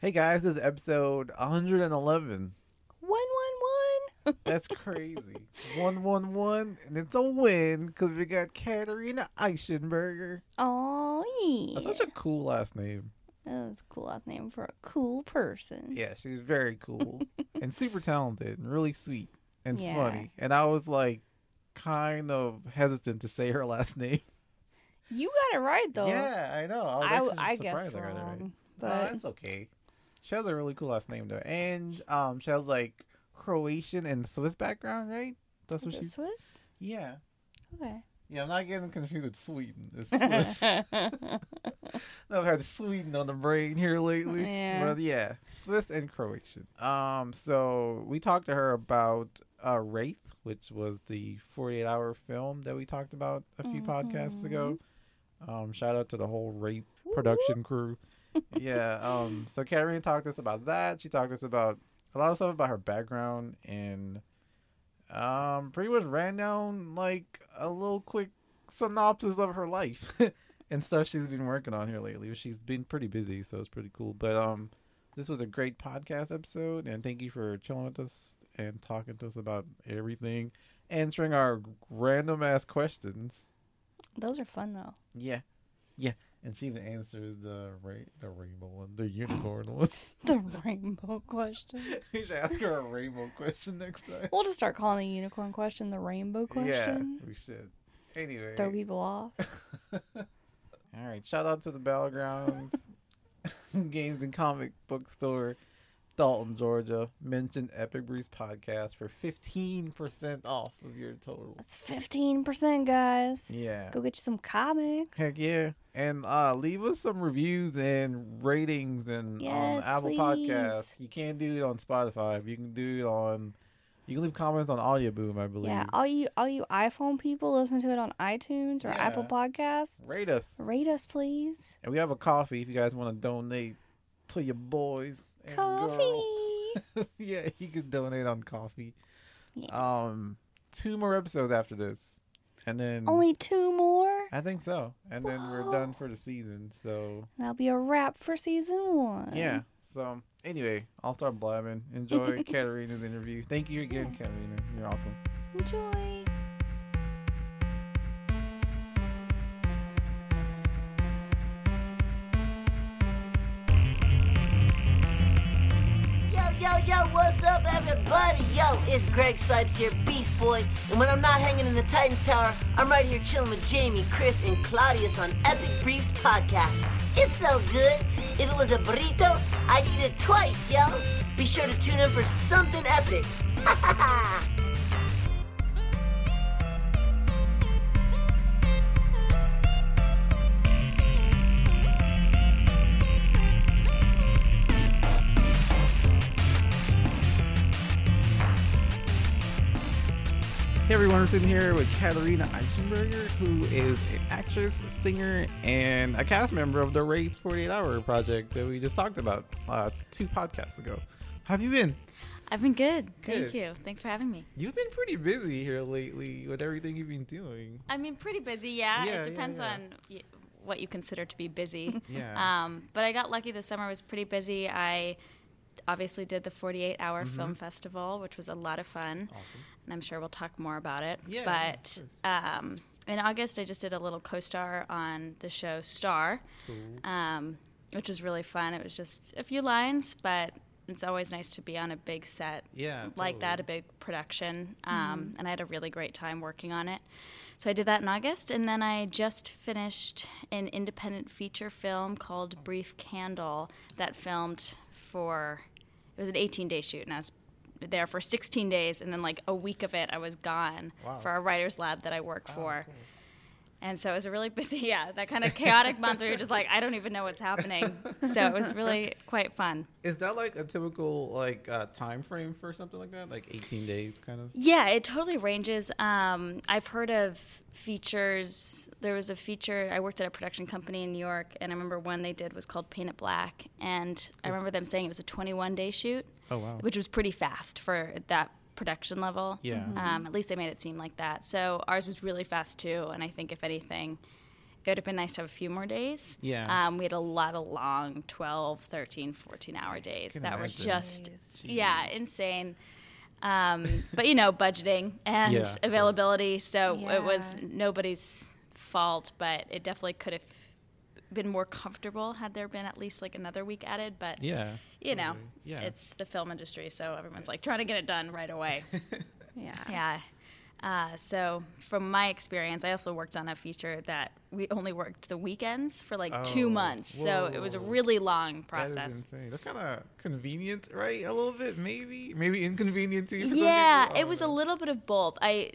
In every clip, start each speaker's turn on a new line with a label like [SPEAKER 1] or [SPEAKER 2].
[SPEAKER 1] Hey guys, this is episode 111.
[SPEAKER 2] One one one.
[SPEAKER 1] That's crazy. 111, and it's a win because we got Katerina Eichenberger.
[SPEAKER 2] Oh yeah.
[SPEAKER 1] That's such a cool last name.
[SPEAKER 2] That was a cool last name for a cool person.
[SPEAKER 1] Yeah, she's very cool and super talented and really sweet and
[SPEAKER 2] Yeah.
[SPEAKER 1] funny. And I was like kind of hesitant to say her last name.
[SPEAKER 2] You got it right though.
[SPEAKER 1] Yeah, I know. I, was
[SPEAKER 2] I, I
[SPEAKER 1] surprised
[SPEAKER 2] guessed
[SPEAKER 1] I got it right.
[SPEAKER 2] wrong,
[SPEAKER 1] No,
[SPEAKER 2] but
[SPEAKER 1] it's okay. She has a really cool last name though, and um, she has like Croatian and Swiss background, right? That's
[SPEAKER 2] is
[SPEAKER 1] what she's.
[SPEAKER 2] Swiss?
[SPEAKER 1] Yeah,
[SPEAKER 2] Okay.
[SPEAKER 1] yeah. I'm not getting confused with Sweden. It's Swiss. I've had Sweden on the brain here lately.
[SPEAKER 2] Yeah.
[SPEAKER 1] But yeah, Swiss and Croatian. Um, so we talked to her about uh, Wraith, which was the 48 hour film that we talked about a few podcasts ago. Um, shout out to the whole Wraith production crew. Yeah. Um, so Karen talked to us about that. She talked to us about a lot of stuff about her background and um, pretty much ran down like a little quick synopsis of her life and stuff she's been working on here lately. She's been pretty busy, so it's pretty cool. But um, this was a great podcast episode, and thank you for chilling with us and talking to us about everything, answering our random ass questions.
[SPEAKER 2] Those are fun though.
[SPEAKER 1] Yeah, yeah, and she even answers the ra- the rainbow one, the unicorn one.
[SPEAKER 2] The rainbow question.
[SPEAKER 1] we should ask her a rainbow question next time.
[SPEAKER 2] We'll just start calling the unicorn question the rainbow question.
[SPEAKER 1] Yeah, we should. Anyway,
[SPEAKER 2] Throw people off.
[SPEAKER 1] All right, shout out to the Battlegrounds Games and Comic Book Store, Dalton, Georgia. Mention Epic Briefs Podcast for 15% off of your total.
[SPEAKER 2] That's fifteen percent, guys.
[SPEAKER 1] Yeah.
[SPEAKER 2] Go get you some comics.
[SPEAKER 1] Heck yeah. And uh, leave us some reviews and ratings and on Apple
[SPEAKER 2] please.
[SPEAKER 1] Podcasts. You can't do it on Spotify. You can do it on, you can leave comments on Audio Boom, I believe.
[SPEAKER 2] Yeah, all you all you iPhone people listen to it on iTunes or
[SPEAKER 1] Yeah.
[SPEAKER 2] Apple Podcasts.
[SPEAKER 1] Rate us.
[SPEAKER 2] Rate us, please.
[SPEAKER 1] And we have a Ko-fi if you guys want to donate to your boys. And.
[SPEAKER 2] Ko-fi.
[SPEAKER 1] yeah, you can donate on Ko-fi.
[SPEAKER 2] Yeah.
[SPEAKER 1] Um, two more episodes after this, and then
[SPEAKER 2] Only two more.
[SPEAKER 1] I think so, and then we're done for the season. So
[SPEAKER 2] That'll be a wrap for season one.
[SPEAKER 1] yeah. So anyway, I'll start blabbing. Enjoy Katerina's interview. Thank you again, Katerina. You're awesome.
[SPEAKER 2] Enjoy.
[SPEAKER 3] Everybody? Yo, it's Greg Cipes here, Beast Boy. And when I'm not hanging in the Titans Tower, I'm right here chilling with Jamie, Chris, and Claudius on Epic Briefs Podcast. It's so good. If it was a burrito, I'd eat it twice, yo. Be sure to tune in for something epic.
[SPEAKER 1] Hey everyone, we're sitting here with Katerina Eichenberger, who is an actress, singer, and a cast member of the Wraith 48 Hour project that we just talked about uh, two podcasts ago. How have you been?
[SPEAKER 4] I've been good.
[SPEAKER 1] Good.
[SPEAKER 4] Thank you. Thanks for having me.
[SPEAKER 1] You've been pretty busy here lately with everything you've been doing.
[SPEAKER 4] I mean, pretty busy, yeah.
[SPEAKER 1] Yeah, yeah,
[SPEAKER 4] it depends
[SPEAKER 1] yeah.
[SPEAKER 4] on y- what you consider to be busy.
[SPEAKER 1] Yeah.
[SPEAKER 4] Um, but I got lucky this summer. was pretty busy. I obviously did the 48 hour film festival, which was a lot of fun.
[SPEAKER 1] Mm-hmm. Awesome.
[SPEAKER 4] And I'm sure we'll talk more about it.
[SPEAKER 1] Yeah,
[SPEAKER 4] But um, in August, I just did a little co star on the show Star, um, which was really fun. It was just a few lines, but it's always nice to be on a big set
[SPEAKER 1] Yeah,
[SPEAKER 4] like that, a big production. Um, And I had a really great time working on it. So I did that in August, and then I just finished an independent feature film called Brief Candle that filmed for it was an 18 day shoot, and I was there for 16 days, and then like a week of it I was gone
[SPEAKER 1] Wow.
[SPEAKER 4] for a writer's lab that I work
[SPEAKER 1] Oh,
[SPEAKER 4] for.
[SPEAKER 1] cool.
[SPEAKER 4] And so it was a really busy, yeah, that kind of chaotic month where you're just like, I don't even know what's happening. So it was really quite fun.
[SPEAKER 1] Is that like a typical like uh, time frame for something like that? Like 18 days, kind of.
[SPEAKER 4] Yeah, it totally ranges. Um, I've heard of features. There was a feature. I worked at a production company in New York, and I remember one they did was called Paint It Black, and I remember them saying it was a 21 day shoot,
[SPEAKER 1] Oh wow.
[SPEAKER 4] which was pretty fast for that production level.
[SPEAKER 1] Yeah.
[SPEAKER 4] Um, at least they made it seem like that. So ours was really fast too, and I think if anything, it would have been nice to have a few more days.
[SPEAKER 1] Yeah.
[SPEAKER 4] Um, we had a lot of long 12, 13, 14 hour days
[SPEAKER 1] can
[SPEAKER 4] that were just,
[SPEAKER 2] Jeez.
[SPEAKER 4] yeah, insane. Um, but, you know, budgeting and
[SPEAKER 1] Yeah.
[SPEAKER 4] availability. So it was nobody's fault, but it definitely could have been more comfortable had there been at least like another week added. But,
[SPEAKER 1] Yeah.
[SPEAKER 4] you know.
[SPEAKER 1] Yeah.
[SPEAKER 4] it's the film industry. So everyone's like trying to get it done right away.
[SPEAKER 2] Yeah.
[SPEAKER 4] Yeah. Uh, so, from my experience, I also worked on a feature that we only worked the weekends for like two
[SPEAKER 1] Oh,
[SPEAKER 4] months. So, it was a really long process.
[SPEAKER 1] is insane. That's kind of convenient, right? A little bit, maybe, maybe inconvenient to you.
[SPEAKER 4] Yeah,
[SPEAKER 1] people?
[SPEAKER 4] it was a
[SPEAKER 1] Oh,
[SPEAKER 4] little bit of both. I,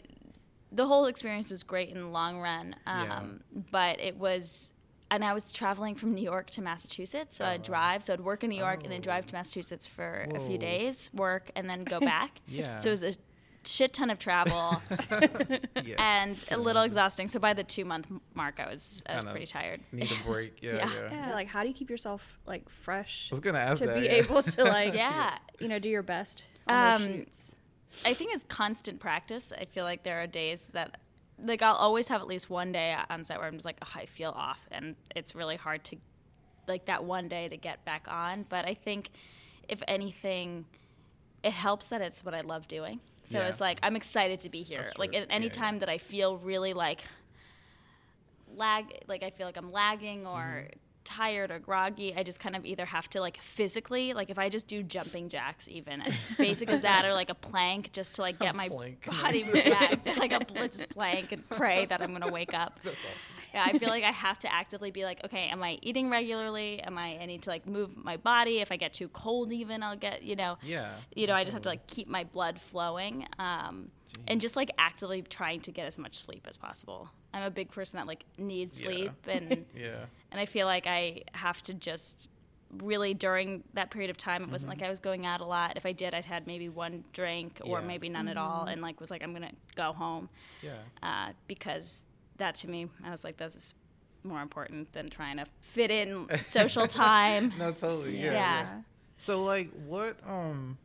[SPEAKER 4] the whole experience was great in the long run, um,
[SPEAKER 1] Yeah.
[SPEAKER 4] but it was, and I was traveling from New York to Massachusetts, so I'd drive. So I'd work in New York and then drive
[SPEAKER 1] Oh.
[SPEAKER 4] to Massachusetts for a few days, work, and then go back.
[SPEAKER 1] Yeah.
[SPEAKER 4] So it was a shit ton of travel.
[SPEAKER 1] Yeah.
[SPEAKER 4] and a little exhausting. So by the two month mark, I was I was
[SPEAKER 1] Kinda
[SPEAKER 4] pretty tired.
[SPEAKER 1] Need a break. Yeah,
[SPEAKER 4] Yeah.
[SPEAKER 1] yeah.
[SPEAKER 2] Yeah, like how do you keep yourself like fresh
[SPEAKER 1] I was gonna ask
[SPEAKER 2] to
[SPEAKER 1] that.
[SPEAKER 2] be
[SPEAKER 1] yeah.
[SPEAKER 2] able to like
[SPEAKER 4] Yeah.
[SPEAKER 2] you know do your best on those
[SPEAKER 4] Um,
[SPEAKER 2] shoots?
[SPEAKER 4] I think it's constant practice. I feel like there are days that like I'll always have at least one day on set where I'm just like oh, I feel off, and it's really hard to like that one day to get back on. But I think if anything, it helps that it's what I love doing. So
[SPEAKER 1] Yeah.
[SPEAKER 4] it's like I'm excited to be here. Like at any
[SPEAKER 1] Yeah, yeah.
[SPEAKER 4] time that I feel really like lag, like I feel like I'm lagging or
[SPEAKER 1] Mm-hmm.
[SPEAKER 4] Tired or groggy, I just kind of either have to like physically, like if I just do jumping jacks, even as basic as that, or like a plank, just to like get my
[SPEAKER 1] plank.
[SPEAKER 4] body back, like a just plank and pray that I'm gonna wake up. Yeah, I feel like I have to actively be like, okay, am I eating regularly? Am I? I need to like move my body. If I get too cold, even I'll get, you know,
[SPEAKER 1] Yeah.
[SPEAKER 4] you know, I just have to like keep my blood flowing, um, and just like actively trying to get as much sleep as possible. I'm a big person that like needs
[SPEAKER 1] Yeah.
[SPEAKER 4] sleep, and
[SPEAKER 1] Yeah.
[SPEAKER 4] and I feel like I have to just really during that period of time it wasn't like I was going out a lot. If I did, I'd had maybe one drink or
[SPEAKER 1] Yeah.
[SPEAKER 4] maybe none at all, and like was like I'm gonna go home
[SPEAKER 1] Yeah.
[SPEAKER 4] uh, because that to me I was like this is more important than trying to fit in social time.
[SPEAKER 1] No, totally. Yeah.
[SPEAKER 4] Yeah.
[SPEAKER 1] So like, what um,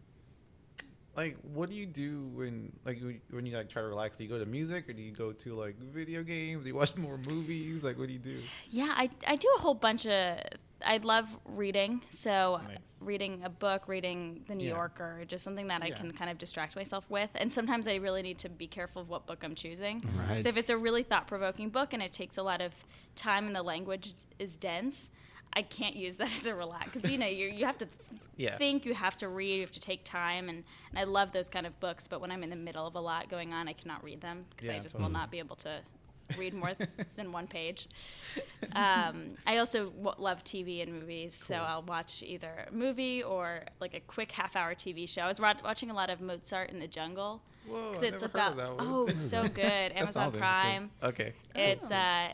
[SPEAKER 1] like, what do you do when like when- when you like try to relax? Do you go to music or do you go to like video games? Do you watch more movies? Like, what do you do?
[SPEAKER 4] Yeah, I, I do a whole bunch of. I love reading, so
[SPEAKER 1] Nice.
[SPEAKER 4] reading a book, reading The New
[SPEAKER 1] Yeah.
[SPEAKER 4] Yorker, just something that I
[SPEAKER 1] Yeah.
[SPEAKER 4] can kind of distract myself with. And sometimes I really need to be careful of what book I'm choosing.
[SPEAKER 5] Right.
[SPEAKER 4] So if it's a really thought provoking book and it takes a lot of time and the language is dense, I can't use that as a relax because you know you you have to
[SPEAKER 1] Yeah.
[SPEAKER 4] think, you have to read, you have to take time, and, and I love those kind of books. But when I'm in the middle of a lot going on, I cannot read them because I just
[SPEAKER 1] totally.
[SPEAKER 4] will not be able to read more than one page. Um, I also w- love TV and movies, so I'll watch either a movie or like a quick half-hour TV show. I was wa- watching a lot of Mozart in the Jungle because it's about
[SPEAKER 1] heard of that one.
[SPEAKER 4] oh so good Amazon. Prime.
[SPEAKER 1] Okay.
[SPEAKER 4] It's uh,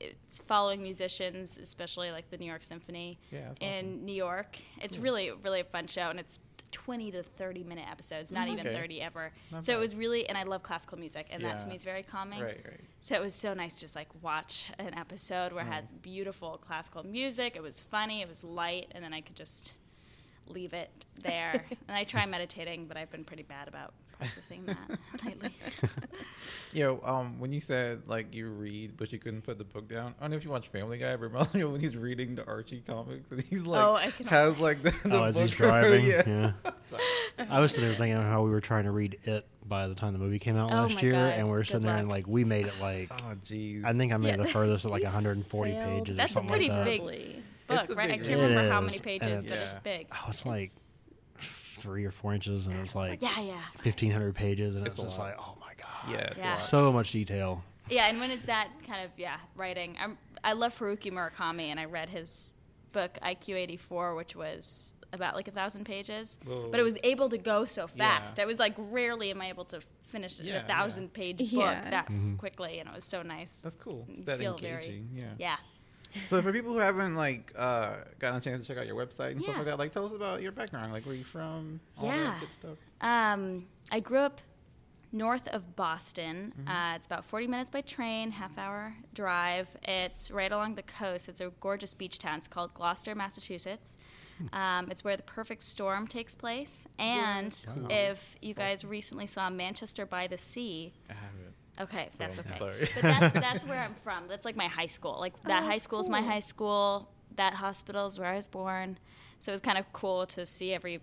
[SPEAKER 4] it's following musicians, especially like the New York Symphony
[SPEAKER 1] Yeah,
[SPEAKER 4] in
[SPEAKER 1] awesome.
[SPEAKER 4] New York. It's really really a fun show, and it's 20 to 30 minute episodes, not mm, even
[SPEAKER 1] Okay.
[SPEAKER 4] 30 ever.
[SPEAKER 1] Not
[SPEAKER 4] so it was really, and I love classical music, and that to me is very calming.
[SPEAKER 1] Right. Right.
[SPEAKER 4] So it was so nice to just like watch an episode where it had beautiful classical music. It was funny, it was light, and then I could just leave it there. and I try meditating, but I've been pretty bad about practicing that lately.
[SPEAKER 1] Yeah, um, when you said like you read but you couldn't put the book down, I don't know if you watch Family Guy, but you know, when he's reading the Archie comics and he's like
[SPEAKER 4] Oh, I can-
[SPEAKER 1] has like the, the
[SPEAKER 5] oh, as he's driving.
[SPEAKER 1] yeah.
[SPEAKER 5] yeah. I was sitting there thinking how we were trying to read it by the time the movie came out
[SPEAKER 4] Oh
[SPEAKER 5] last year,
[SPEAKER 4] God,
[SPEAKER 5] and we were
[SPEAKER 4] good
[SPEAKER 5] sitting there and like we made it like
[SPEAKER 1] Oh jeez.
[SPEAKER 5] I think I made
[SPEAKER 4] Yeah.
[SPEAKER 5] the furthest at like 140
[SPEAKER 2] failed
[SPEAKER 5] pages
[SPEAKER 4] That's
[SPEAKER 5] or something
[SPEAKER 4] pretty
[SPEAKER 5] like that.
[SPEAKER 4] big
[SPEAKER 2] Probably.
[SPEAKER 4] book,
[SPEAKER 1] It's a
[SPEAKER 4] right? I can't
[SPEAKER 5] read.
[SPEAKER 4] remember how many pages,
[SPEAKER 5] and
[SPEAKER 4] but
[SPEAKER 1] it's-
[SPEAKER 4] it's big.
[SPEAKER 5] Oh, it's like three or four inches, and it's like
[SPEAKER 4] yeah, yeah.
[SPEAKER 5] 1,500 pages, and
[SPEAKER 1] It's
[SPEAKER 5] it's, just
[SPEAKER 1] lot.
[SPEAKER 5] like, oh my god,
[SPEAKER 1] yeah, it's
[SPEAKER 4] Yeah.
[SPEAKER 1] a lot.
[SPEAKER 5] so much detail.
[SPEAKER 4] Yeah, and when it's that kind of yeah writing, I'm, I love Haruki Murakami, and I read his book 1Q84, which was about like a thousand pages,
[SPEAKER 1] Whoa.
[SPEAKER 4] but it was able to go so
[SPEAKER 1] Yeah.
[SPEAKER 4] fast. I was like, rarely am I able to finish
[SPEAKER 1] Yeah,
[SPEAKER 4] a thousand page book
[SPEAKER 2] Yeah.
[SPEAKER 4] that
[SPEAKER 5] Mm-hmm.
[SPEAKER 4] quickly, and it was so nice.
[SPEAKER 1] That's cool. It's that
[SPEAKER 4] feel very-
[SPEAKER 1] engaging. yeah.
[SPEAKER 4] Yeah.
[SPEAKER 1] So for people who haven't like uh, gotten a chance to check out your website and stuff like that, like tell us about your background. Like where you from? All
[SPEAKER 4] Yeah.
[SPEAKER 1] that good stuff.
[SPEAKER 4] Um, I grew up north of Boston. Uh, it's about 40 minutes by train, half hour drive. It's right along the coast. It's a gorgeous beach town. It's called Gloucester, Massachusetts. Um, it's where the perfect storm takes place. And
[SPEAKER 1] Wow.
[SPEAKER 4] if you guys recently saw Manchester by the Sea,
[SPEAKER 1] I haven't.
[SPEAKER 4] Okay, that's okay.
[SPEAKER 1] sorry.
[SPEAKER 4] But that's that's where I'm from. That's like my high school. Like that
[SPEAKER 2] Oh,
[SPEAKER 4] high school is my high school. That hospital is where I was born. So it was kind of cool to see every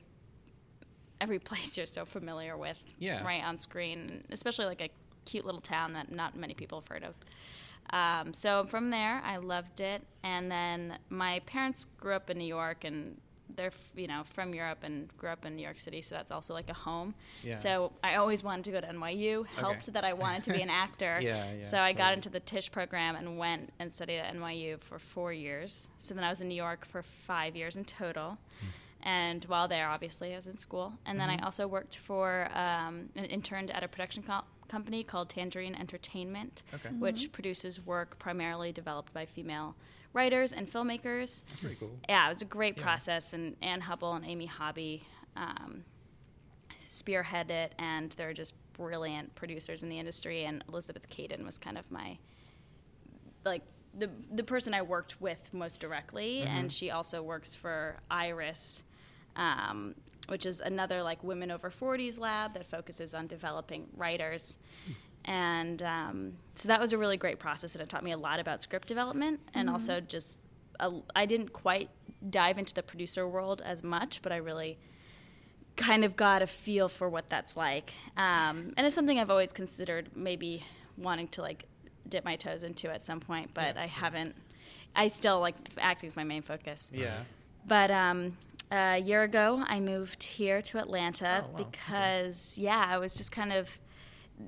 [SPEAKER 4] every place you're so familiar with
[SPEAKER 1] Yeah.
[SPEAKER 4] right on screen, especially like a cute little town that not many people have heard of. Um, so from there, I loved it, and then my parents grew up in New York, and they're you know from Europe and grew up in New York City, so that's also like a home.
[SPEAKER 1] Yeah.
[SPEAKER 4] So I always wanted to go to NYU. Helped that I wanted to be an actor.
[SPEAKER 1] Yeah, yeah,
[SPEAKER 4] So I got into the Tisch program and went and studied at NYU for four years. So then I was in New York for five years in total. Hmm. And while there, obviously, I was in school. And then I mm-hmm. also worked for um, an interned at a production co- company called Tangerine Entertainment,
[SPEAKER 1] Okay.
[SPEAKER 4] which mm-hmm. produces work primarily developed by female writers and filmmakers.
[SPEAKER 1] That's pretty cool.
[SPEAKER 4] Yeah, it was a great
[SPEAKER 1] Yeah.
[SPEAKER 4] process, and Anne Hubbell and Amy Hobby um, spearhead it, and they're just brilliant producers in the industry. And Elizabeth Caden was kind of my like the the person I worked with most directly, and she also works for Iris. Um, which is another like women over 40s lab that focuses on developing writers and um, so that was a really great process and it taught me a lot about script development and also just a, i didn't quite dive into the producer world as much but i really kind of got a feel for what that's like um, and it's something i've always considered maybe wanting to like dip my toes into at some point but i haven't i still like acting is my main focus
[SPEAKER 1] Yeah.
[SPEAKER 4] but um, a year ago, I moved here to Atlanta
[SPEAKER 1] Oh, wow. Okay.
[SPEAKER 4] because, yeah, I was just kind of.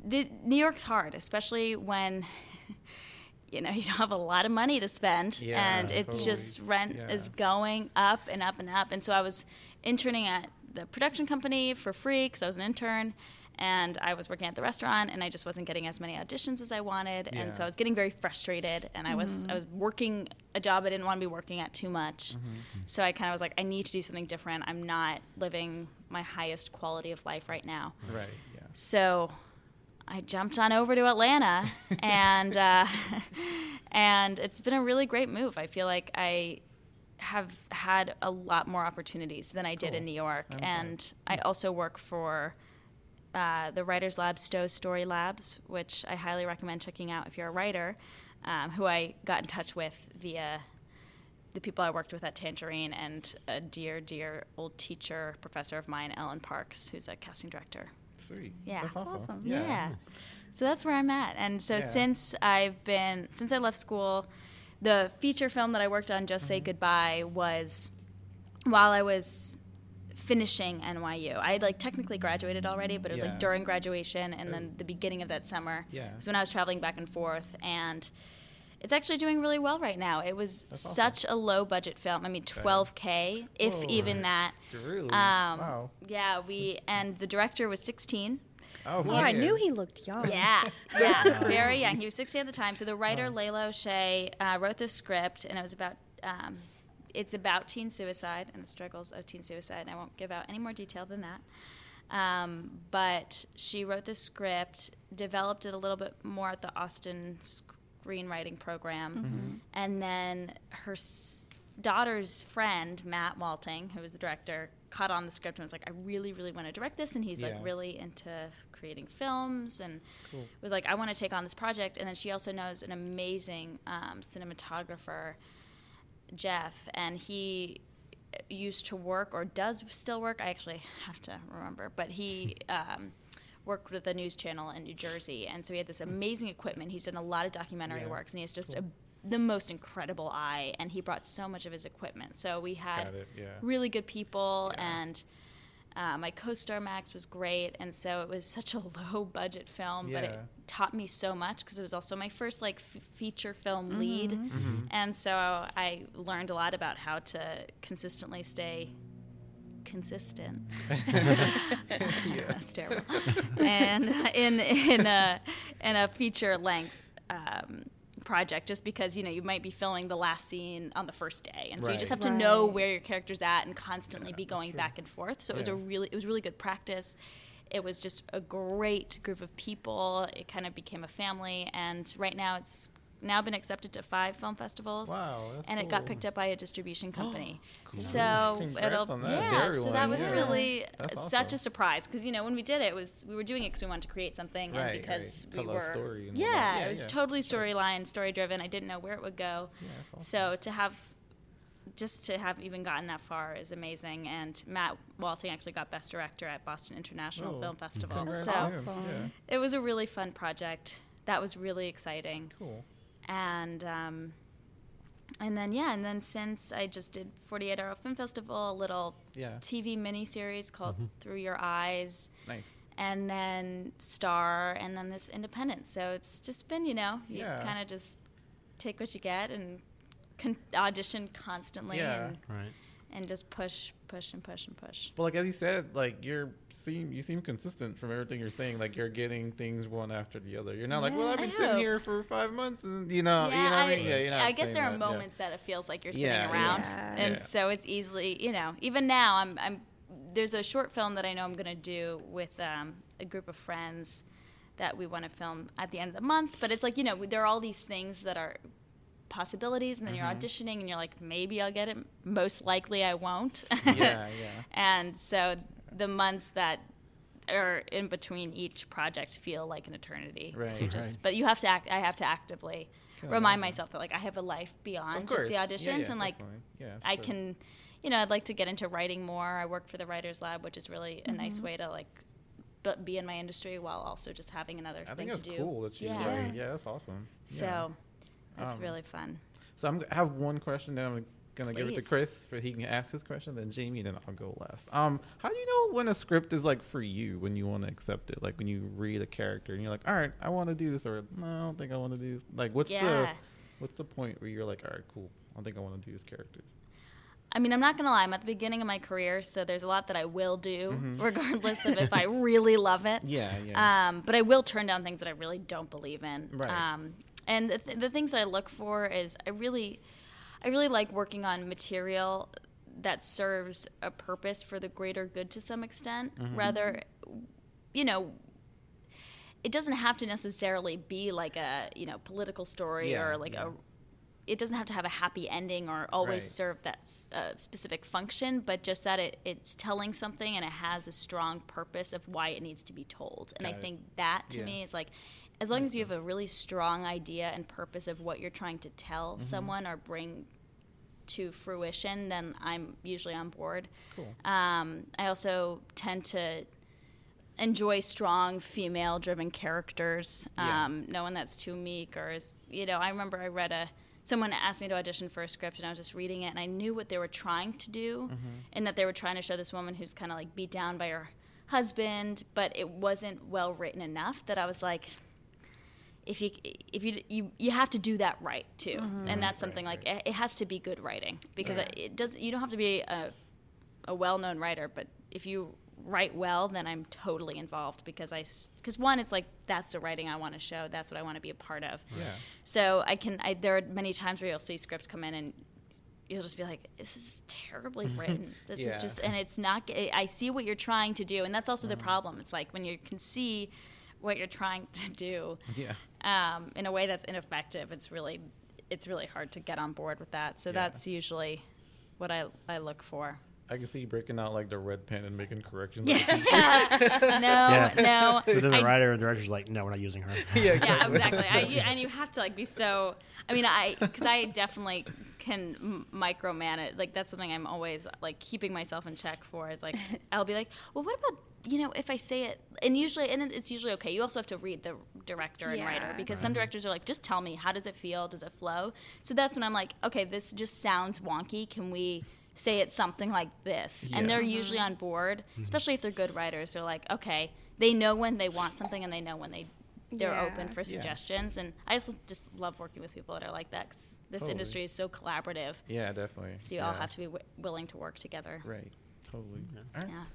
[SPEAKER 4] The, New York's hard, especially when. You know, you don't have a lot of money to spend,
[SPEAKER 1] Yeah,
[SPEAKER 4] and it's
[SPEAKER 1] totally.
[SPEAKER 4] just rent
[SPEAKER 1] Yeah.
[SPEAKER 4] is going up and up and up. And so I was interning at the production company for free because I was an intern, and I was working at the restaurant, and I just wasn't getting as many auditions as I wanted,
[SPEAKER 1] Yeah.
[SPEAKER 4] and so I was getting very frustrated, and I was mm-hmm. I was working a job I didn't want to be working at too much. Mm-hmm. So I kind of was like, I need to do something different. I'm not living my highest quality of life right now.
[SPEAKER 1] Right. Yeah.
[SPEAKER 4] So I jumped on over to Atlanta, and uh, and it's been a really great move. I feel like I have had a lot more opportunities than I did in New York,
[SPEAKER 1] Okay.
[SPEAKER 4] and I also work for. Uh, the Writers Lab, Stowe Story Labs, which I highly recommend checking out if you're a writer, um, who I got in touch with via the people I worked with at Tangerine and a dear, dear old teacher, professor of mine, Ellen Parks, who's a casting director.
[SPEAKER 1] Sweet.
[SPEAKER 4] Yeah.
[SPEAKER 1] That's
[SPEAKER 4] That's
[SPEAKER 1] awesome.
[SPEAKER 2] awesome.
[SPEAKER 4] Yeah. So that's where I'm at. And so
[SPEAKER 1] Yeah.
[SPEAKER 4] since I've been since I left school, the feature film that I worked on, Just
[SPEAKER 1] Mm-hmm.
[SPEAKER 4] Say Goodbye, was while I was finishing NYU. I had like technically graduated already, but it was
[SPEAKER 1] Yeah.
[SPEAKER 4] like during graduation and then the beginning of that summer.
[SPEAKER 1] Yeah.
[SPEAKER 4] So when I was traveling back and forth and it's actually doing really well right now. It was
[SPEAKER 1] That's awesome.
[SPEAKER 4] such a low budget film. I mean, 12k, if
[SPEAKER 1] Whoa.
[SPEAKER 4] even that.
[SPEAKER 1] Really?
[SPEAKER 4] Um,
[SPEAKER 1] wow.
[SPEAKER 4] Yeah, we and the director was 16.
[SPEAKER 1] Oh,
[SPEAKER 2] Oh, I knew he looked young.
[SPEAKER 4] Yeah, yeah, very young. He was 16 at the time. So the writer Layla O'Shea uh, wrote this script, and it was about um, it's about teen suicide and the struggles of teen suicide. And I won't give out any more detail than that. Um, but she wrote the script, developed it a little bit more at the Austin screenwriting program, and then her s- daughter's friend Matt Walting, who was the director, caught on the script and was like, "I really, really want to direct this," and he's
[SPEAKER 1] Yeah.
[SPEAKER 4] like really into creating films and
[SPEAKER 1] Cool.
[SPEAKER 4] was like, "I want to take on this project." And then she also knows an amazing um, cinematographer, Jeff, and he used to work or does still work. I actually have to remember, but he. Um, Worked with a news channel in New Jersey, and so he had this amazing equipment. He's done a lot of documentary
[SPEAKER 1] Yeah.
[SPEAKER 4] works, and he has just a, the most incredible eye. And he brought so much of his equipment. So we had
[SPEAKER 1] it. Yeah.
[SPEAKER 4] really good people
[SPEAKER 1] Yeah.
[SPEAKER 4] and uh, my co-star max was great and so it was such a low budget film but it taught me so much because it was also my first like f- feature film lead
[SPEAKER 1] Mm-hmm.
[SPEAKER 4] and so i learned a lot about how to consistently stay consistent. That's terrible. And in in a in a feature length um, project just because you know you might be filming the last scene on the first day. And so you just have
[SPEAKER 1] Right.
[SPEAKER 4] to know where your character's at and constantly be going back and forth. So it was a really it was really good practice. It was just a great group of people. It kind of became a family. And right now it's now been accepted to five film festivals.
[SPEAKER 1] Wow, that's
[SPEAKER 4] and it got picked up by a distribution company.
[SPEAKER 1] Cool.
[SPEAKER 4] So
[SPEAKER 1] Congrats
[SPEAKER 4] it'll
[SPEAKER 1] on that.
[SPEAKER 4] yeah.
[SPEAKER 1] Dairy
[SPEAKER 4] So that was
[SPEAKER 1] yeah.
[SPEAKER 4] really
[SPEAKER 1] That's
[SPEAKER 4] such a surprise because you know when we did it, it was we were doing it because we wanted to create something
[SPEAKER 1] Right,
[SPEAKER 4] and because
[SPEAKER 1] right.
[SPEAKER 4] we
[SPEAKER 1] Tell a
[SPEAKER 4] were
[SPEAKER 1] story and
[SPEAKER 4] yeah.
[SPEAKER 1] Yeah,
[SPEAKER 4] it was
[SPEAKER 1] yeah.
[SPEAKER 4] totally storyline, story driven. I didn't know where it would go.
[SPEAKER 1] Yeah, that's
[SPEAKER 4] So to have just to have even gotten that far is amazing. And Matt Walting actually got Best Director at Boston International
[SPEAKER 1] Oh,
[SPEAKER 4] Film Festival. So.
[SPEAKER 2] Awesome.
[SPEAKER 1] Yeah,
[SPEAKER 4] it was a really fun project. That was really exciting.
[SPEAKER 1] cool.
[SPEAKER 4] And um, and then yeah, and then since I just did 48 Hour Film Festival, a little
[SPEAKER 1] Yeah,
[SPEAKER 4] TV miniseries called Through Your Eyes,
[SPEAKER 1] nice.
[SPEAKER 4] and then Star, and then this Independent. So it's just been, you know, you
[SPEAKER 1] Yeah.
[SPEAKER 4] kind of just take what you get and con- audition constantly
[SPEAKER 1] Yeah.
[SPEAKER 4] and,
[SPEAKER 5] Right.
[SPEAKER 4] And just push, push, and push and push.
[SPEAKER 1] But like as you said, like you're seem you seem consistent from everything you're saying. Like you're getting things one after the other. You're not like, well, I've been
[SPEAKER 4] I
[SPEAKER 1] sitting
[SPEAKER 4] hope.
[SPEAKER 1] here for five months, and you know, you know what I mean? Yeah, you're
[SPEAKER 4] I guess there are
[SPEAKER 1] that, yeah.
[SPEAKER 4] moments that it feels like you're sitting
[SPEAKER 1] Yeah, yeah.
[SPEAKER 4] around,
[SPEAKER 2] Yeah.
[SPEAKER 4] and
[SPEAKER 1] Yeah.
[SPEAKER 4] so it's easily, you know, even now I'm, I'm there's a short film that I know I'm going to do with um, a group of friends that we want to film at the end of the month, but it's like you know there are all these things that are possibilities, and then
[SPEAKER 1] Mm-hmm.
[SPEAKER 4] you're auditioning, and you're like maybe I'll get it, most likely I won't.
[SPEAKER 1] yeah, yeah.
[SPEAKER 4] and so the months that are in between each project feel like an eternity.
[SPEAKER 1] Right,
[SPEAKER 4] So just,
[SPEAKER 1] right.
[SPEAKER 4] but you have to act. I have to actively
[SPEAKER 1] Can
[SPEAKER 4] remind
[SPEAKER 1] imagine.
[SPEAKER 4] myself that like I have a life beyond just the auditions,
[SPEAKER 1] yeah,
[SPEAKER 4] and like
[SPEAKER 1] yeah,
[SPEAKER 4] i can you know i'd like to get into writing more. I work for the Writers Lab, which is really a nice way to like bu- be in my industry while also just having another
[SPEAKER 1] I
[SPEAKER 4] thing
[SPEAKER 1] think that's
[SPEAKER 4] to do.
[SPEAKER 1] cool that you.
[SPEAKER 4] yeah.
[SPEAKER 1] Yeah, yeah, that's awesome. Yeah.
[SPEAKER 4] So that's
[SPEAKER 1] Um,
[SPEAKER 4] really fun.
[SPEAKER 1] So I'm, I have one question, then I'm gonna give it to Chris for he can ask his question, then Jamie, then I'll go last. Um, how do you know when a script is like for you when you want to accept it? Like when you read a character and you're like, all right, I want to do this, or no, I don't think I want to do this. Like, what's the what's the point where you're like, all right, cool, I think I want to do this character.
[SPEAKER 4] I mean, I'm not gonna lie. I'm at the beginning of my career, so there's a lot that I will do,
[SPEAKER 1] Mhm.
[SPEAKER 4] regardless of if I really love it.
[SPEAKER 1] Yeah, yeah.
[SPEAKER 4] Um, but I will turn down things that I really don't believe in.
[SPEAKER 1] Right.
[SPEAKER 4] Um, and the, th- the things that I look for is I really, I really like working on material that serves a purpose for the greater good to some extent.
[SPEAKER 1] Mm-hmm.
[SPEAKER 4] Rather, you know, it doesn't have to necessarily be like a you know political story
[SPEAKER 1] Yeah,
[SPEAKER 4] or like
[SPEAKER 1] yeah.
[SPEAKER 4] a. It doesn't have to have a happy ending or always
[SPEAKER 1] Right.
[SPEAKER 4] serve that s- uh, specific function, but just that it, it's telling something and it has a strong purpose of why it needs to be told. And I
[SPEAKER 1] it.
[SPEAKER 4] think that to
[SPEAKER 1] Yeah.
[SPEAKER 4] me is like, as long as you have a really strong idea and purpose of what you're trying to tell
[SPEAKER 1] Mm-hmm.
[SPEAKER 4] someone or bring to fruition, then I'm usually on board.
[SPEAKER 1] Cool.
[SPEAKER 4] Um, I also tend to enjoy strong female driven characters.
[SPEAKER 1] Yeah.
[SPEAKER 4] Um, no one that's too meek or is, you know, I remember I read a, someone asked me to audition for a script and I was just reading it and I knew what they were trying to do and that they were trying to show this woman who's kind of like beat down by her husband, but it wasn't well written enough that I was like, if you if you you you have to do that right too, and that's something
[SPEAKER 1] right,
[SPEAKER 4] like it, it has to be good writing because
[SPEAKER 1] Right.
[SPEAKER 4] it, it does. You don't have to be a a well-known writer, but if you write well, then I'm totally involved because I because one, it's like that's the writing I want to show. That's what I want to be a part of.
[SPEAKER 1] Yeah.
[SPEAKER 4] So I can. I, there are many times where you'll see scripts come in and you'll just be like, "This is terribly written. This
[SPEAKER 1] Yeah.
[SPEAKER 4] is just," and it's not. I I see what you're trying to do, and that's also
[SPEAKER 1] Mm-hmm.
[SPEAKER 4] the problem. It's like when you can see what you're trying to do
[SPEAKER 1] Yeah.
[SPEAKER 4] um, in a way that's ineffective. It's really, it's really hard to get on board with that. So
[SPEAKER 1] Yeah.
[SPEAKER 4] that's usually what I I look for.
[SPEAKER 1] I can see you breaking out like the red pen and making corrections.
[SPEAKER 4] Yeah.
[SPEAKER 1] like a teacher.
[SPEAKER 4] no, no.
[SPEAKER 5] But then the
[SPEAKER 4] I-
[SPEAKER 5] writer and director's like, no, we're not using her.
[SPEAKER 1] yeah,
[SPEAKER 4] yeah, exactly. I, you, and you have to like be so. I mean, I because I definitely can micromanage. Like that's something I'm always like keeping myself in check for. Is like I'll be like, well, what about you know if I say it? And usually, and it's usually okay. You also have to read the director and writer
[SPEAKER 2] Yeah.
[SPEAKER 4] because some directors are like, just tell me how does it feel? Does it flow? So that's when I'm like, okay, this just sounds wonky. Can we? Say it's something like this, and they're usually on board, especially if they're good writers. They're like, okay, they know when they want something, and they know when they they're
[SPEAKER 2] Yeah.
[SPEAKER 4] open for
[SPEAKER 1] Yeah.
[SPEAKER 4] suggestions and i also just love working with people that are like that 'cause this
[SPEAKER 1] Totally.
[SPEAKER 4] industry is so collaborative
[SPEAKER 1] Yeah, definitely.
[SPEAKER 4] so you all have to be w- willing to work together
[SPEAKER 1] Right. Totally. All right.
[SPEAKER 4] yeah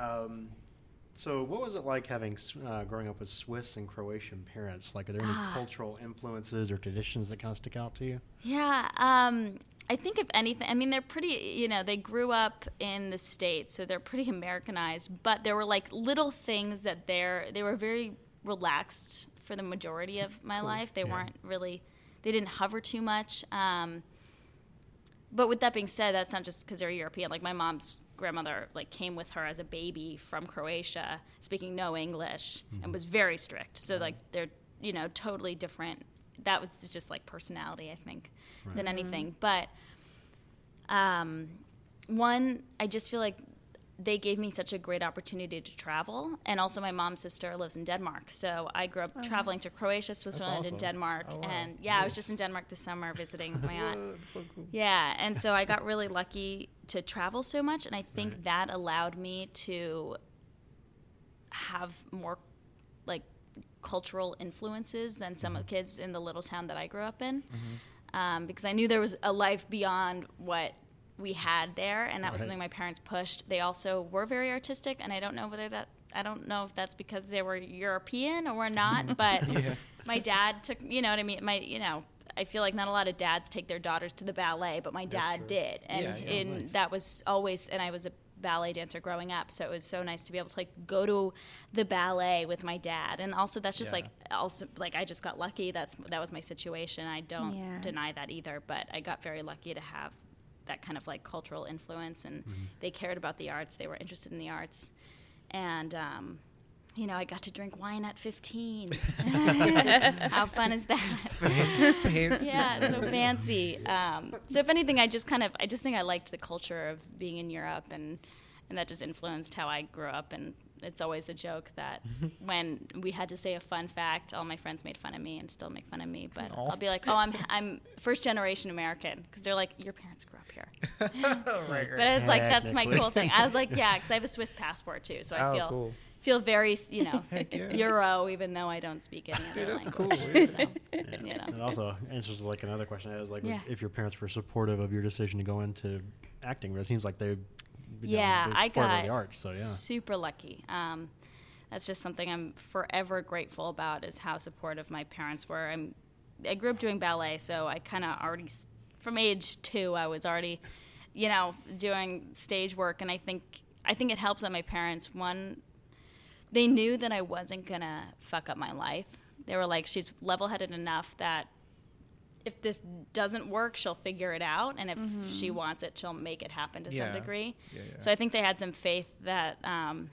[SPEAKER 5] Um, so, what was it like having uh, growing up with Swiss and Croatian parents? Like, are there any
[SPEAKER 4] Ah.
[SPEAKER 5] cultural influences or traditions that kind of stick out to you?
[SPEAKER 4] yeah um, i think if anything i mean they're pretty you know they grew up in the states so they're pretty americanized but there were like little things that they're they were very relaxed for the majority of my life they
[SPEAKER 1] Yeah.
[SPEAKER 4] weren't really they didn't hover too much. Um, but with that being said, that's not just because they're European. Like my mom's grandmother, like came with her as a baby from Croatia, speaking no English, and was very strict. So like they're you know totally different. That was just like personality, I think, than anything. But um, one, I just feel like they gave me such a great opportunity to travel. And also, my mom's sister lives in Denmark. So I grew up traveling to Croatia, Switzerland,
[SPEAKER 1] awesome.
[SPEAKER 4] and Denmark.
[SPEAKER 1] Oh, wow.
[SPEAKER 4] And yeah, I was just in Denmark this summer visiting my aunt.
[SPEAKER 1] So cool.
[SPEAKER 4] Yeah, and so I got really lucky to travel so much, and I think
[SPEAKER 5] Right.
[SPEAKER 4] that allowed me to have more like cultural influences than some of the kids in the little town that I grew up in, um, because I knew there was a life beyond what we had there, and that was something my parents pushed. They also were very artistic, and I don't know whether that I don't know if that's because they were European or not, but
[SPEAKER 1] Yeah.
[SPEAKER 4] my dad took you know what I mean my you know I feel like not a lot of dads take their daughters to the ballet, but my
[SPEAKER 1] That's
[SPEAKER 4] dad
[SPEAKER 1] true.
[SPEAKER 4] did, and
[SPEAKER 1] Yeah, yeah.
[SPEAKER 4] in,
[SPEAKER 5] Nice.
[SPEAKER 4] that was always. And I was a ballet dancer growing up, so it was so nice to be able to like go to the ballet with my dad, and also that's just
[SPEAKER 1] Yeah.
[SPEAKER 4] like also like I just got lucky. That's that was my situation. I don't
[SPEAKER 2] Yeah.
[SPEAKER 4] deny that either, but I got very lucky to have that kind of like cultural influence, and they cared about the arts. They were interested in the arts, and. Um, you know, I got to drink wine at 15. How fun is that?
[SPEAKER 1] Fancy.
[SPEAKER 4] yeah, so fancy. Um, so if anything, I just kind of, I just think I liked the culture of being in Europe, and and that just influenced how I grew up. And it's always a joke that when we had to say a fun fact, all my friends made fun of me and still make fun of me. But
[SPEAKER 1] Aw.
[SPEAKER 4] I'll be like, oh, I'm I'm first generation American because they're like, your parents grew up here.
[SPEAKER 1] right, right.
[SPEAKER 4] But it's like that's my cool thing. I was like, yeah, because I have a Swiss passport too, so I
[SPEAKER 1] oh,
[SPEAKER 4] feel
[SPEAKER 1] cool.
[SPEAKER 4] Feel very, you know,
[SPEAKER 1] yeah.
[SPEAKER 4] Euro, even though I don't speak any
[SPEAKER 1] Dude, that's
[SPEAKER 4] language.
[SPEAKER 1] cool. Yeah.
[SPEAKER 4] So,
[SPEAKER 5] Yeah.
[SPEAKER 4] you know.
[SPEAKER 5] It also answers like another question I was like,
[SPEAKER 4] Yeah.
[SPEAKER 5] if your parents were supportive of your decision to go into acting, but it seems like they, you know,
[SPEAKER 4] yeah, I
[SPEAKER 5] supportive of
[SPEAKER 4] got
[SPEAKER 5] the arts. So yeah,
[SPEAKER 4] super lucky. Um, that's just something I'm forever grateful about is how supportive my parents were. I'm, I grew up doing ballet, so I kind of already, from age two, I was already, you know, doing stage work, and I think I think it helps that my parents one, they knew that I wasn't gonna fuck up my life. They were like, she's level-headed enough that if this doesn't work, she'll figure it out, and if she wants it, she'll make it happen to some degree.
[SPEAKER 1] Yeah, yeah.
[SPEAKER 4] So I think they had some faith that um,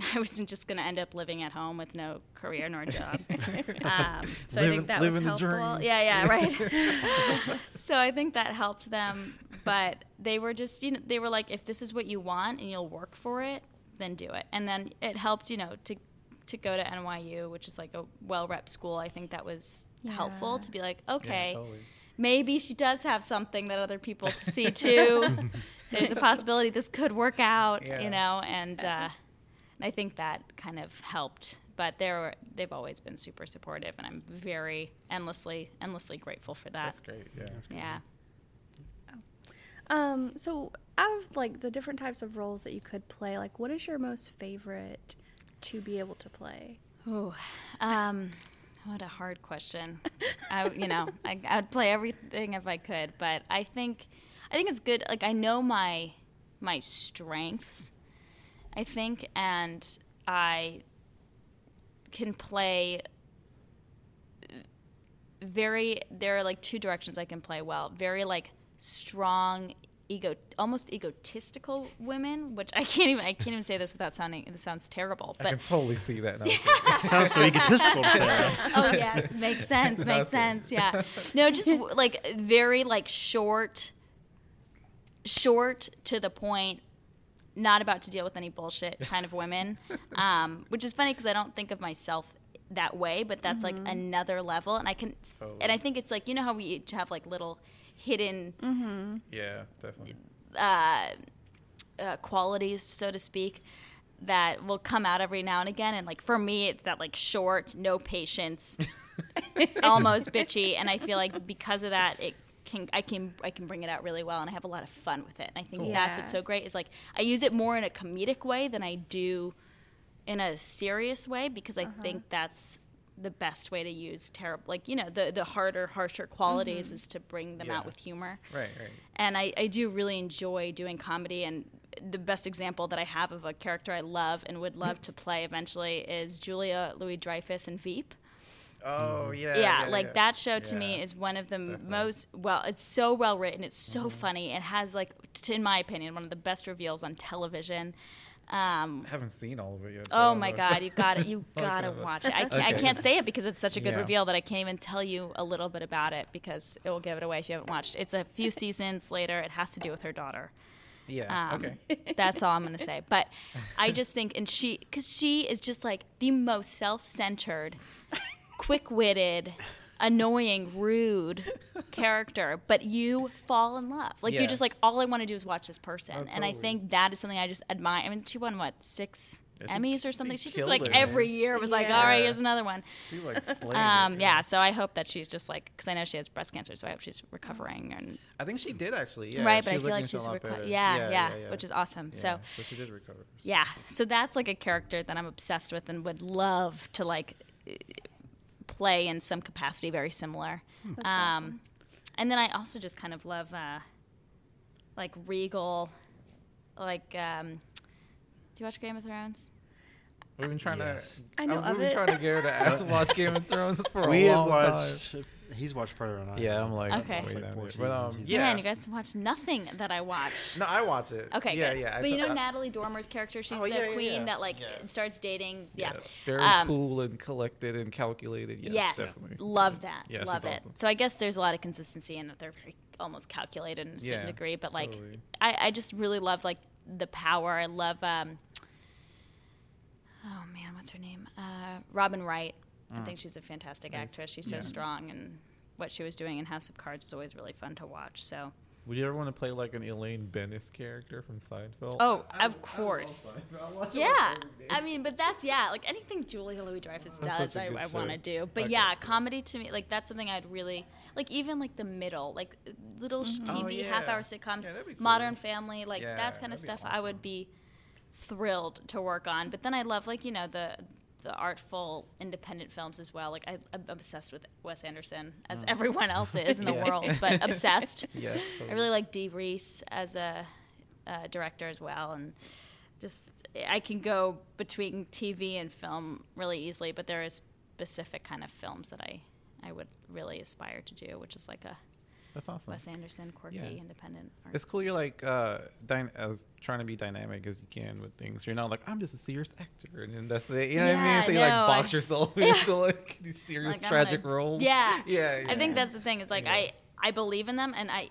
[SPEAKER 4] I wasn't just going to end up living at home with no career nor job. um, so I think that was helpful.
[SPEAKER 1] dream.
[SPEAKER 4] Yeah, yeah, right. so I think that helped them, but they were just, you know, they were like, if this is what you want and you'll work for it, then do it. And then it helped, you know, to to go to NYU, which is like a well rep school. I think that was helpful to be like,
[SPEAKER 1] Yeah,
[SPEAKER 4] okay,
[SPEAKER 1] totally.
[SPEAKER 4] maybe she does have something that other people see too. There's a possibility this could work out,
[SPEAKER 1] Yeah.
[SPEAKER 4] you know, and uh, I think that kind of helped. But they're they've always been super supportive, and I'm very endlessly endlessly grateful for that.
[SPEAKER 1] That's great. Yeah.
[SPEAKER 4] Yeah.
[SPEAKER 2] Um, so out of like the different types of roles that you could play, like what is your most favorite to be able to play?
[SPEAKER 4] Ooh, um, what a hard question. I, you know, I, I'd play everything if I could, but I think, I think it's good. Like I know my, my strengths, I think, and I can play very. There are like two directions I can play well. Very like strong. Ego, almost egotistical women, which I can't even I can't even say this without sounding it sounds terrible.
[SPEAKER 1] I
[SPEAKER 4] But
[SPEAKER 1] can totally see that now.
[SPEAKER 5] It sounds so egotistical to
[SPEAKER 4] oh yes, makes sense, makes sense. Yeah, no, just like very like short, short to the point, not about to deal with any bullshit kind of women. Um, which is funny because I don't think of myself that way, but that's like another level, and I can,
[SPEAKER 1] Totally.
[SPEAKER 4] and I think it's like you know how we each have like little hidden
[SPEAKER 1] yeah, definitely.
[SPEAKER 4] uh, uh, qualities, so to speak, that will come out every now and again. And like for me, it's that like short, no patience, almost bitchy, and I feel like because of that, it can I can I can bring it out really well, and I have a lot of fun with it. And I think
[SPEAKER 2] Cool.
[SPEAKER 4] that's
[SPEAKER 2] Yeah.
[SPEAKER 4] what's so great is like I use it more in a comedic way than I do in a serious way because I think that's the best way to use terrible like you know the the harder harsher qualities mm-hmm. is to bring them
[SPEAKER 1] Yeah.
[SPEAKER 4] out with humor
[SPEAKER 1] Right, right.
[SPEAKER 4] and I, I do really enjoy doing comedy and the best example that I have of a character I love and would love mm. to play eventually is Julia Louis Dreyfus in Veep.
[SPEAKER 1] Oh mm. yeah.
[SPEAKER 4] yeah, like that show to me is one of the
[SPEAKER 1] definitely.
[SPEAKER 4] most well. It's so well written. It's so mm-hmm. funny. It has like, t- in my opinion, one of the best reveals on television. Um,
[SPEAKER 1] I haven't seen all of it yet. so
[SPEAKER 4] oh my god, you got it. You gotta watch it. I can't, I can't say it because it's such a good
[SPEAKER 1] Yeah.
[SPEAKER 4] reveal that I can't even tell you a little bit about it because it will give it away if you haven't watched. It's a few seasons later. It has to do with her daughter.
[SPEAKER 1] Yeah.
[SPEAKER 4] Um,
[SPEAKER 1] okay.
[SPEAKER 4] That's all I'm going to say. But I just think, and she, because she is just like the most self centered, quick witted, annoying, rude character. But you fall in love. Like,
[SPEAKER 1] Yeah.
[SPEAKER 4] you're just like, all I want to do is watch this person.
[SPEAKER 1] Oh,
[SPEAKER 4] And I think that is something I just admire. I mean, she won, what, six
[SPEAKER 1] Yeah,
[SPEAKER 4] Emmys or something? She just like
[SPEAKER 1] it,
[SPEAKER 4] every
[SPEAKER 1] man.
[SPEAKER 4] year was like, all right, here's another one.
[SPEAKER 1] She like slayed
[SPEAKER 4] Um,
[SPEAKER 1] it,
[SPEAKER 4] yeah, so I hope that she's just like, because I know she has breast cancer, so I hope she's recovering and
[SPEAKER 1] I think she did actually. Yeah.
[SPEAKER 4] right. But I feel like she's
[SPEAKER 1] a lot
[SPEAKER 4] reco-
[SPEAKER 1] better.
[SPEAKER 4] yeah, yeah, which is awesome.
[SPEAKER 1] Yeah,
[SPEAKER 4] So
[SPEAKER 1] so she did recover.
[SPEAKER 4] yeah, so that's like a character that I'm obsessed with and would love to like play in some capacity very similar.
[SPEAKER 2] That's
[SPEAKER 4] um,
[SPEAKER 2] awesome.
[SPEAKER 4] And then I also just kind of love uh, like regal, like um, do you watch Game of Thrones?
[SPEAKER 1] We've been trying
[SPEAKER 5] Yes.
[SPEAKER 1] to.
[SPEAKER 2] I know
[SPEAKER 1] We've
[SPEAKER 2] of
[SPEAKER 1] been
[SPEAKER 2] it.
[SPEAKER 1] trying to get her to ask to watch Game of Thrones for
[SPEAKER 5] we
[SPEAKER 1] a
[SPEAKER 5] have
[SPEAKER 1] long time.
[SPEAKER 5] watched. He's watched further than I.
[SPEAKER 1] Yeah,
[SPEAKER 5] have.
[SPEAKER 1] I'm like
[SPEAKER 4] Okay.
[SPEAKER 1] way
[SPEAKER 5] Like
[SPEAKER 1] down
[SPEAKER 5] four
[SPEAKER 1] there. But um, yeah.
[SPEAKER 4] Man, you guys watch nothing that I watch.
[SPEAKER 1] No, I watch it.
[SPEAKER 4] Okay,
[SPEAKER 1] Yeah,
[SPEAKER 4] good.
[SPEAKER 1] yeah. I
[SPEAKER 4] But you
[SPEAKER 1] t-
[SPEAKER 4] know
[SPEAKER 1] I-
[SPEAKER 4] Natalie Dormer's character, she's
[SPEAKER 1] Oh,
[SPEAKER 4] the
[SPEAKER 1] yeah, yeah,
[SPEAKER 4] queen
[SPEAKER 1] yeah.
[SPEAKER 4] that like
[SPEAKER 1] Yes.
[SPEAKER 4] starts dating. Yeah.
[SPEAKER 1] Yes, very
[SPEAKER 4] Um,
[SPEAKER 1] cool and collected and calculated. Yes,
[SPEAKER 4] yes,
[SPEAKER 1] definitely.
[SPEAKER 4] love that.
[SPEAKER 1] Yeah,
[SPEAKER 4] love it.
[SPEAKER 1] awesome.
[SPEAKER 4] So I guess there's a lot of consistency in that they're very almost calculated in a certain
[SPEAKER 1] Yeah,
[SPEAKER 4] degree. But like,
[SPEAKER 1] totally.
[SPEAKER 4] I, I just really love like the power. I love. um Oh man, what's her name? Uh, Robin Wright. I think she's a fantastic actress. She's so
[SPEAKER 1] Mm. yeah.
[SPEAKER 4] strong, and what she was doing in House of Cards is always really fun to watch. So,
[SPEAKER 1] Would you ever want to play like an Elaine Benes character from Seinfeld?
[SPEAKER 4] oh,
[SPEAKER 1] I-
[SPEAKER 4] of course.
[SPEAKER 1] Seinfeld. I watch it, like,
[SPEAKER 4] Yeah. I mean, but that's yeah, like anything Julia Louis Dreyfus does,
[SPEAKER 1] such a
[SPEAKER 4] I,
[SPEAKER 1] good
[SPEAKER 4] I want to do. But
[SPEAKER 1] Okay,
[SPEAKER 4] yeah, comedy to me, like that's something I'd really like. Even like the middle, like little sh
[SPEAKER 1] Oh,
[SPEAKER 4] TV
[SPEAKER 1] yeah.
[SPEAKER 4] half hour sitcoms,
[SPEAKER 1] Yeah, cool.
[SPEAKER 4] Modern Family, like
[SPEAKER 1] Yeah,
[SPEAKER 4] that kind of
[SPEAKER 1] that'd be
[SPEAKER 4] stuff. I would be thrilled to work on. But then I love like you know the the artful independent films as well. Like I, I'm obsessed with Wes Anderson, as everyone else is in the
[SPEAKER 1] Mm. Yeah.
[SPEAKER 4] world, but obsessed.
[SPEAKER 1] Yes,
[SPEAKER 4] I really like Dee Rees as a, uh director as well, and just I can go between TV and film really easily. But there is specific kind of films that I I would really aspire to do, which is like a
[SPEAKER 1] That's awesome.
[SPEAKER 4] Wes Anderson quirky
[SPEAKER 1] Yeah.
[SPEAKER 4] independent. Art.
[SPEAKER 1] It's cool. You're like uh, dyna- as trying to be dynamic as you can with things. You're not like I'm just a serious actor, and that's it. You know what I mean?
[SPEAKER 4] Yeah,
[SPEAKER 1] So you
[SPEAKER 4] no,
[SPEAKER 1] like box
[SPEAKER 4] I-
[SPEAKER 1] yourself into like these serious
[SPEAKER 4] Like,
[SPEAKER 1] tragic
[SPEAKER 4] gonna-
[SPEAKER 1] roles.
[SPEAKER 4] Yeah,
[SPEAKER 1] yeah,
[SPEAKER 4] I think that's the thing. It's like
[SPEAKER 1] Yeah.
[SPEAKER 4] I I believe in them, and I,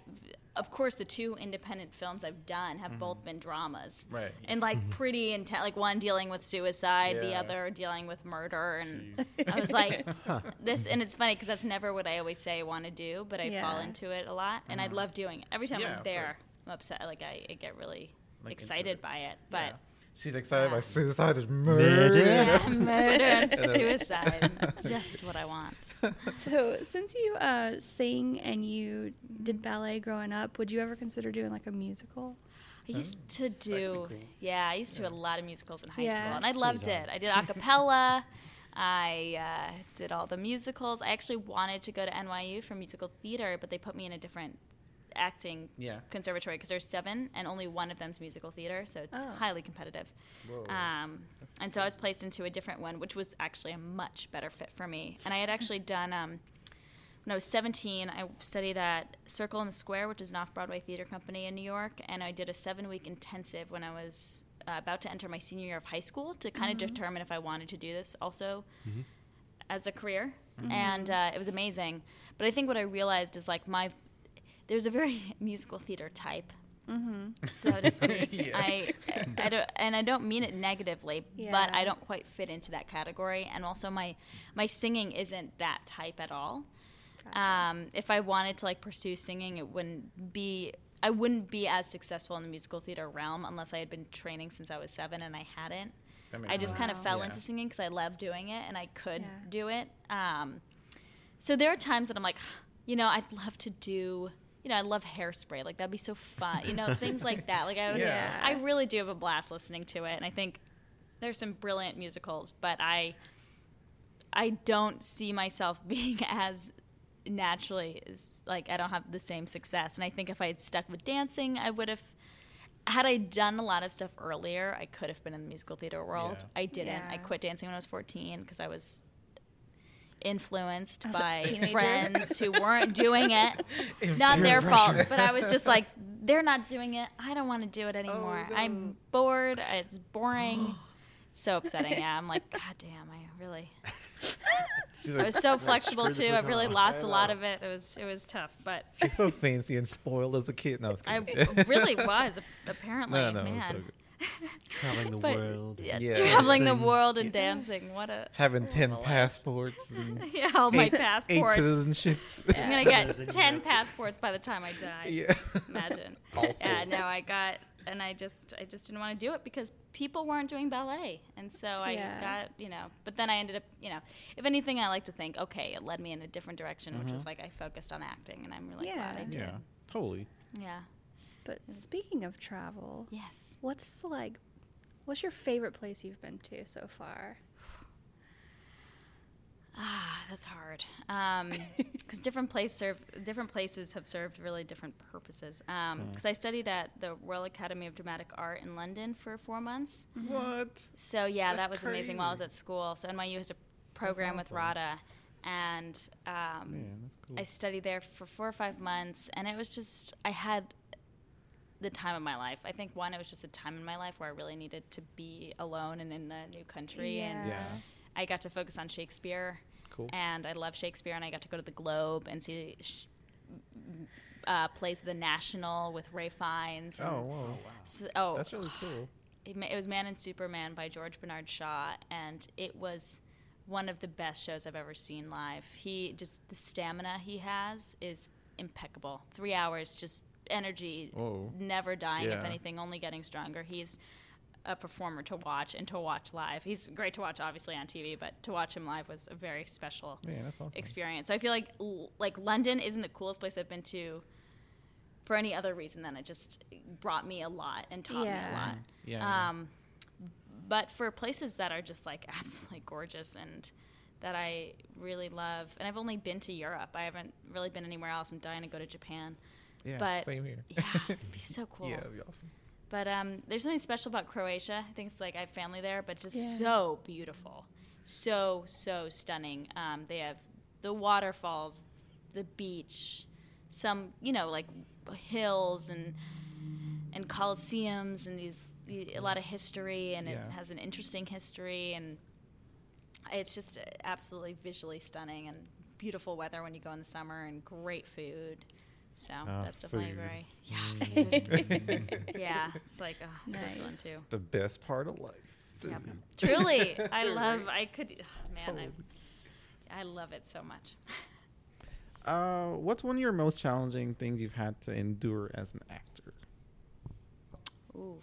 [SPEAKER 4] of course, the two independent films I've done have
[SPEAKER 1] Mm-hmm.
[SPEAKER 4] both been dramas,
[SPEAKER 1] Right.
[SPEAKER 4] And like pretty intense. Like one dealing with suicide, the other dealing with murder, and I was like, this. And it's funny because that's never what I always say I want to do, but I fall into it a lot, and I love doing it. Every time
[SPEAKER 1] Mm-hmm. Yeah,
[SPEAKER 4] I'm there. I'm upset. Like I, I get really
[SPEAKER 1] Like,
[SPEAKER 4] excited
[SPEAKER 1] it.
[SPEAKER 4] by it, but.
[SPEAKER 1] Yeah. She's excited
[SPEAKER 4] Yeah.
[SPEAKER 1] by suicide is murder.
[SPEAKER 4] Yeah, murder and suicide. Just what I want.
[SPEAKER 2] So, since you uh, sing and you did ballet growing up, would you ever consider doing like a musical?
[SPEAKER 4] I used to do,
[SPEAKER 1] cool.
[SPEAKER 4] yeah, I used to do a lot of musicals in high
[SPEAKER 2] Yeah.
[SPEAKER 4] school, and I loved it. I did a cappella. I uh, did all the musicals. I actually wanted to go to NYU for musical theater, but they put me in a different acting
[SPEAKER 1] Yeah.
[SPEAKER 4] conservatory because there's seven, and only one of them's musical theater, so it's
[SPEAKER 2] Oh.
[SPEAKER 4] highly competitive. Um, and so I was placed into a different one, which was actually a much better fit for me. And I had actually done, um, when I was 17, I studied at Circle in the Square, which is an off Broadway theater company in New York. And I did a seven week intensive when I was uh, about to enter my senior year of high school to kind of determine if I wanted to do this also as a career. And uh, it was amazing. But I think what I realized is like my, there's a very musical theater type so to speak.
[SPEAKER 1] Yeah.
[SPEAKER 4] I, I don't, and I don't mean it negatively, but I don't quite fit into that category. And also, my my singing isn't that type at all. Um, if I wanted to like pursue singing, it wouldn't be. I wouldn't be as successful in the musical theater realm unless I had been training since I was seven, and I hadn't. I just kind of fell
[SPEAKER 1] Yeah.
[SPEAKER 4] into singing because I love doing it and I could
[SPEAKER 2] Yeah.
[SPEAKER 4] do it. Um, so there are times that I'm like, you know, I'd love to do, you know, I love hairspray. Like that'd be so fun. You know, things like that. Like I would,
[SPEAKER 1] Yeah.
[SPEAKER 4] I really do have a blast listening to it, and I think there's some brilliant musicals, but I, I don't see myself being as naturally as like I don't have the same success. And I think if I had stuck with dancing, I would have. Had I done a lot of stuff earlier, I could have been in the musical theater world.
[SPEAKER 1] Yeah.
[SPEAKER 4] I didn't. I quit dancing when I was 14 because I was influenced
[SPEAKER 1] As
[SPEAKER 4] by friends who weren't doing it. not
[SPEAKER 1] Peer
[SPEAKER 4] their fault, but I was just like, they're not doing it. I don't want to do it oh, anymore.
[SPEAKER 1] no.
[SPEAKER 4] I'm bored. It's boring. so upsetting. Yeah, I'm like, God damn, I really.
[SPEAKER 1] She's
[SPEAKER 4] I was so flexible too. I really
[SPEAKER 5] baton.
[SPEAKER 4] lost
[SPEAKER 5] I
[SPEAKER 4] a lot of it. It was it was tough, but
[SPEAKER 1] she's so fancy and spoiled as a kid. No, I was
[SPEAKER 4] I really was apparently.
[SPEAKER 1] no, no, I was
[SPEAKER 4] man.
[SPEAKER 1] Joking.
[SPEAKER 5] Traveling the
[SPEAKER 4] But-
[SPEAKER 5] world.
[SPEAKER 4] Yeah,
[SPEAKER 1] Yeah.
[SPEAKER 4] traveling the world and
[SPEAKER 1] Yeah.
[SPEAKER 4] dancing. What a
[SPEAKER 1] Having ten
[SPEAKER 4] life.
[SPEAKER 1] passports and
[SPEAKER 4] yeah, all my
[SPEAKER 1] eight, eight
[SPEAKER 4] passports.
[SPEAKER 1] citizenships.
[SPEAKER 4] I'm gonna get ten passports by the time I die.
[SPEAKER 1] yeah.
[SPEAKER 4] Imagine.
[SPEAKER 1] Awful.
[SPEAKER 4] Yeah, no, I got, and I just, I just didn't want to do it because people weren't doing ballet, and so I
[SPEAKER 2] Yeah.
[SPEAKER 4] got, you know. But then I ended up, you know, if anything, I like to think, okay, it led me in a different direction, which was mm-hmm. like I focused on acting, and I'm really glad I did.
[SPEAKER 1] Yeah, totally.
[SPEAKER 4] Yeah.
[SPEAKER 2] But speaking of travel,
[SPEAKER 4] Yes.
[SPEAKER 2] what's the, like, what's your favorite place you've been to so far?
[SPEAKER 4] Ah, that's hard. Because different place serve different places have served really different purposes. Because I studied at the Royal Academy of Dramatic Art in London for four months.
[SPEAKER 1] What?
[SPEAKER 4] So yeah,
[SPEAKER 1] That's
[SPEAKER 4] that was amazing while I was at school. So NYU has a program with. RADA, and um,
[SPEAKER 1] Man, that's cool.
[SPEAKER 4] I studied there for four or five months, and it was just I had the time of my life. I think one, it was just a time in my life where I really needed to be alone and in a new country, and
[SPEAKER 1] yeah.
[SPEAKER 4] I got to focus on Shakespeare,
[SPEAKER 1] Cool.
[SPEAKER 4] and I love Shakespeare, and I got to go to the Globe and see. Sh- uh, plays at the National with Ralph Fiennes. and-
[SPEAKER 1] Oh, wow.
[SPEAKER 4] s- oh,
[SPEAKER 1] That's really cool.
[SPEAKER 4] it, it was Man and Superman by George Bernard Shaw, and it was one of the best shows I've ever seen live. He just the stamina he has is impeccable. Three hours, just energy,
[SPEAKER 1] Whoa.
[SPEAKER 4] never dying. If anything, only getting stronger. He's a performer to watch and to watch live. He's great to watch, obviously on TV, but to watch him live was a very special
[SPEAKER 1] Man, that's awesome.
[SPEAKER 4] experience. So I feel like like London isn't the coolest place I've been to for any other reason than it just brought me a lot and taught me a lot.
[SPEAKER 1] Yeah, yeah.
[SPEAKER 4] Um, but for places that are just like absolutely gorgeous and that I really love, and I've only been to Europe. I haven't really been anywhere else. I'm dying to go to Japan.
[SPEAKER 1] Yeah,
[SPEAKER 4] but-
[SPEAKER 1] same here.
[SPEAKER 4] Yeah, it'd be so cool.
[SPEAKER 1] yeah, that'd be awesome.
[SPEAKER 4] But um, there's something special about Croatia. I think it's like I have family there, but just
[SPEAKER 2] Yeah.
[SPEAKER 4] so beautiful, so so stunning. Um, they have the waterfalls, the beach, some you know like hills and and coliseums and these a lot of history, and
[SPEAKER 1] Yeah.
[SPEAKER 4] it has an interesting history, and it's just uh, absolutely visually stunning and beautiful weather when you go in the summer and great food. So
[SPEAKER 1] Ah,
[SPEAKER 4] that's definitely very yeah. food. yeah, it's like oh, so
[SPEAKER 2] Nice.
[SPEAKER 4] fun too.
[SPEAKER 1] The best part of life.
[SPEAKER 4] Yeah, truly, I love. I could, oh, man, I, I love it so much.
[SPEAKER 1] Uh, what's one of your most challenging things you've had to endure as an actor?
[SPEAKER 4] Ooh,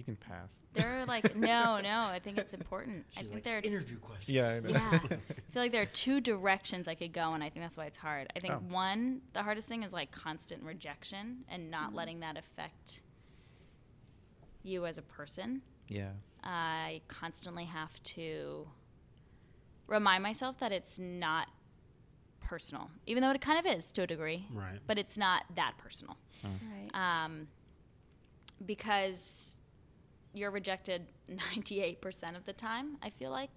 [SPEAKER 1] You can pass.
[SPEAKER 4] there are like no, no. I think it's important. I think
[SPEAKER 5] like,
[SPEAKER 4] there. Are,
[SPEAKER 5] interview questions.
[SPEAKER 1] Yeah, I know.
[SPEAKER 4] yeah, I feel like there are two directions I could go, and I think that's why it's hard. I think
[SPEAKER 1] Oh.
[SPEAKER 4] one, the hardest thing is like constant rejection and not letting that affect you as a person.
[SPEAKER 1] yeah.
[SPEAKER 4] I constantly have to remind myself that it's not personal, even though it kind of is to a degree.
[SPEAKER 5] Right.
[SPEAKER 4] But it's not that personal.
[SPEAKER 2] Right.
[SPEAKER 4] Um, because you're rejected 98% of the time, I feel like.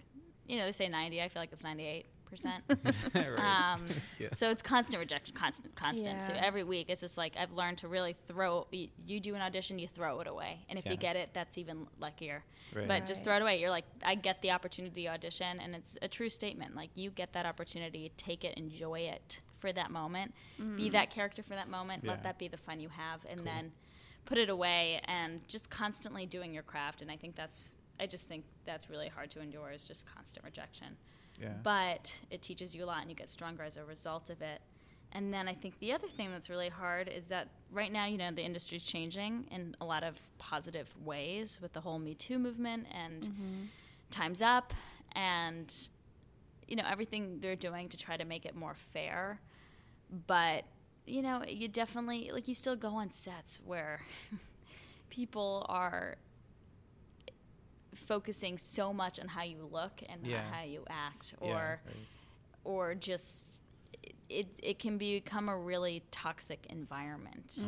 [SPEAKER 4] You know, they say 90, I feel like it's 98%.
[SPEAKER 1] right.
[SPEAKER 4] Um,
[SPEAKER 1] Yeah.
[SPEAKER 4] So it's constant rejection, constant, constant. So every week, it's just like I've learned to really throw. You, you do an audition, you throw it away, and if
[SPEAKER 1] Yeah.
[SPEAKER 4] you get it, that's even luckier.
[SPEAKER 1] Right.
[SPEAKER 4] But just throw it away. You're like, I get the opportunity to audition, and it's a true statement. Like you get that opportunity, take it, enjoy it for that moment, be that character for that moment.
[SPEAKER 1] Yeah.
[SPEAKER 4] Let that be the fun you have, and then put it away, and just constantly doing your craft. And I think that's. I just think that's really hard to endure is just constant rejection
[SPEAKER 1] yeah.
[SPEAKER 4] but it teaches you a lot and you get stronger as a result of it. And then I think the other thing that's really hard is that right now, you know, the industry's changing in a lot of positive ways with the whole Me Too movement and mm-hmm. Time's Up and, you know, everything they're doing to try to make it more fair. But, you know, you definitely, like, you still go on sets where people are focusing so much on how you look and
[SPEAKER 1] Yeah.
[SPEAKER 4] not how you act or
[SPEAKER 1] yeah. right.
[SPEAKER 4] or just it it can become a really toxic environment,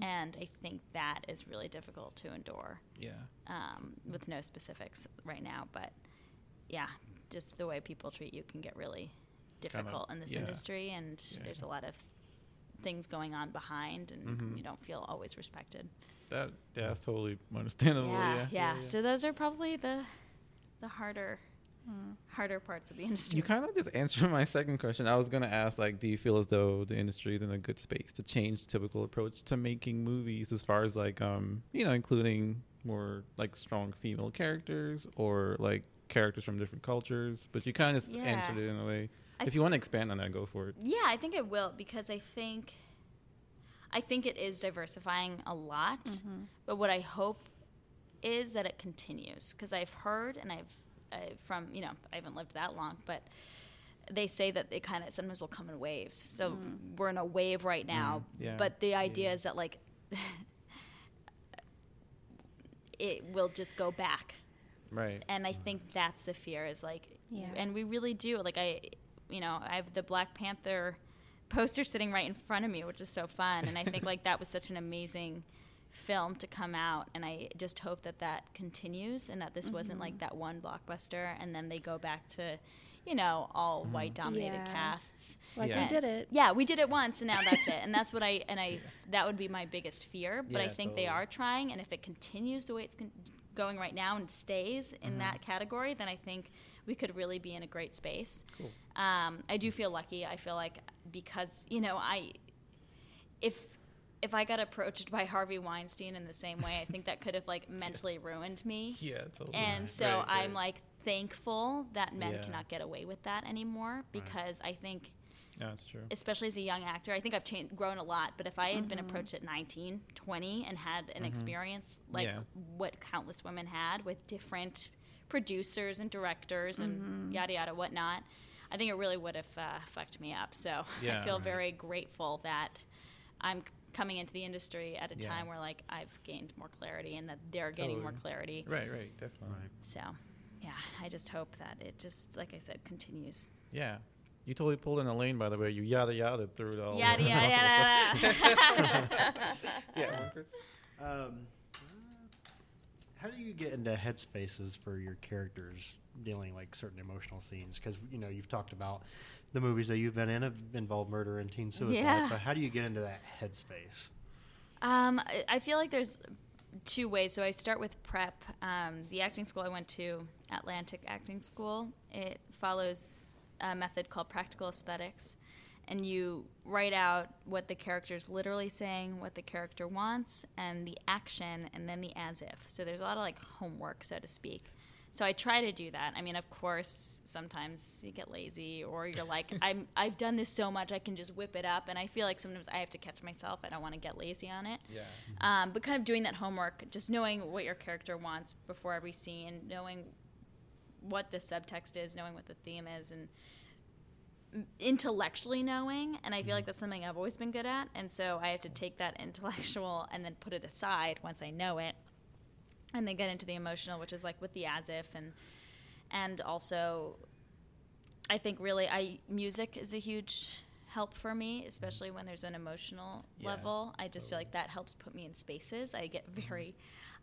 [SPEAKER 4] and I think that is really difficult to endure.
[SPEAKER 1] Yeah.
[SPEAKER 4] Um, with no specifics right now, but yeah, just the way people treat you can get really difficult in this
[SPEAKER 1] yeah.
[SPEAKER 4] industry, and
[SPEAKER 1] Yeah.
[SPEAKER 4] there's a lot of things going on behind, and
[SPEAKER 1] Mhm.
[SPEAKER 4] you don't feel always respected.
[SPEAKER 1] That yeah, that's totally understandable.
[SPEAKER 4] yeah,
[SPEAKER 1] Yeah.
[SPEAKER 4] yeah, So those are probably the the harder harder parts of the industry.
[SPEAKER 1] You kind of just answered my second question. I was gonna ask, like, do you feel as though the industry is in a good space to change typical approach to making movies, as far as like, um, you know, including more like strong female characters or like characters from different cultures? But you kind of just
[SPEAKER 4] Yeah.
[SPEAKER 1] answered it in a way. If you want to expand on that, go for it.
[SPEAKER 4] Yeah, I think it will because I think I think it is diversifying a lot. Mm-hmm. But what I hope is that it continues because I've heard and I've uh, from you know I haven't lived that long, but they say that it kind of sometimes will come in waves. So mm. we're in a wave right now, mm,
[SPEAKER 1] yeah,
[SPEAKER 4] but the idea
[SPEAKER 1] yeah.
[SPEAKER 4] is that like it will just go back
[SPEAKER 1] Right.
[SPEAKER 4] and I mm. think that's the fear is like,
[SPEAKER 2] Yeah.
[SPEAKER 4] and we really do. Like I, you know, I have the Black Panther poster sitting right in front of me, which is so fun, and I think like that was such an amazing film to come out, and I just hope that that continues and that this wasn't mm-hmm. like that one blockbuster, and then they go back to, you know, all mm-hmm. white dominated
[SPEAKER 2] Yeah.
[SPEAKER 4] casts.
[SPEAKER 2] Like
[SPEAKER 1] Yeah.
[SPEAKER 2] we did it.
[SPEAKER 4] Yeah, we did it once, and now that's it. And that's what I and I that would be my biggest fear. But I
[SPEAKER 1] Yeah,
[SPEAKER 4] think they are trying, and if it continues the way it's con- going right now and stays in mm-hmm. that category, then I think we could really be in a great space.
[SPEAKER 1] Cool.
[SPEAKER 4] Um, I do feel lucky. I feel like because you know I if if I got approached by Harvey Weinstein in the same way, I think that could have like mentally ruined me.
[SPEAKER 1] Yeah, totally.
[SPEAKER 4] And so
[SPEAKER 1] Right,
[SPEAKER 4] I'm like thankful that men
[SPEAKER 1] Yeah.
[SPEAKER 4] cannot get away with that anymore because I think
[SPEAKER 1] Yeah, that's true.
[SPEAKER 4] especially as a young actor, I think I've changed, grown a lot. But if I had been
[SPEAKER 2] Mm-hmm.
[SPEAKER 4] approached at 19, 20, and had an experience like
[SPEAKER 1] Yeah.
[SPEAKER 4] what countless women had with different producers and directors and
[SPEAKER 2] Mm-hmm.
[SPEAKER 4] yada yada whatnot, I think it really would have uh, fucked me up. So
[SPEAKER 1] Yeah.
[SPEAKER 4] I feel
[SPEAKER 1] Right.
[SPEAKER 4] very grateful that I'm coming into the industry at a
[SPEAKER 1] Yeah.
[SPEAKER 4] time where like I've gained more clarity and that they're gaining more clarity.
[SPEAKER 1] Right, right, definitely.
[SPEAKER 5] Right.
[SPEAKER 4] So yeah, I just hope that it just like I said continues.
[SPEAKER 1] Yeah. You totally pulled an Elaine, by the way. You yada yada through it all.
[SPEAKER 4] Yada yada yada.
[SPEAKER 1] yeah,
[SPEAKER 5] Um, how do you get into headspaces for your characters dealing like certain emotional scenes? Because you know you've talked about the movies that you've been in have involved murder and teen suicide.
[SPEAKER 4] Yeah.
[SPEAKER 5] So how do you get into that headspace?
[SPEAKER 4] Um, I- I feel like there's two ways. So I start with prep. Um, the acting school I went to, Atlantic Acting School, it follows a method called practical aesthetics. And you write out what the character is literally saying, what the character wants, and the action, and then the as if. So there's a lot of like homework, so to speak. So I try to do that. I mean, of course, sometimes you get lazy, or you're like, I'm I've done this so much, I can just whip it up. And I feel like sometimes I have to catch myself. I don't want to get lazy on it.
[SPEAKER 1] Yeah.
[SPEAKER 4] Um, but kind of doing that homework, just knowing what your character wants before every scene, knowing what the subtext is, knowing what the theme is, and intellectually knowing. And I feel mm-hmm. like that's something I've always been good at. And so I have to take that intellectual and then put it aside once I know it, and then get into the emotional, which is like with the as if and and also I think really I music is a huge help for me, especially when there's an emotional
[SPEAKER 1] Yeah,
[SPEAKER 4] level. I just feel like that helps put me in spaces. I get mm-hmm. very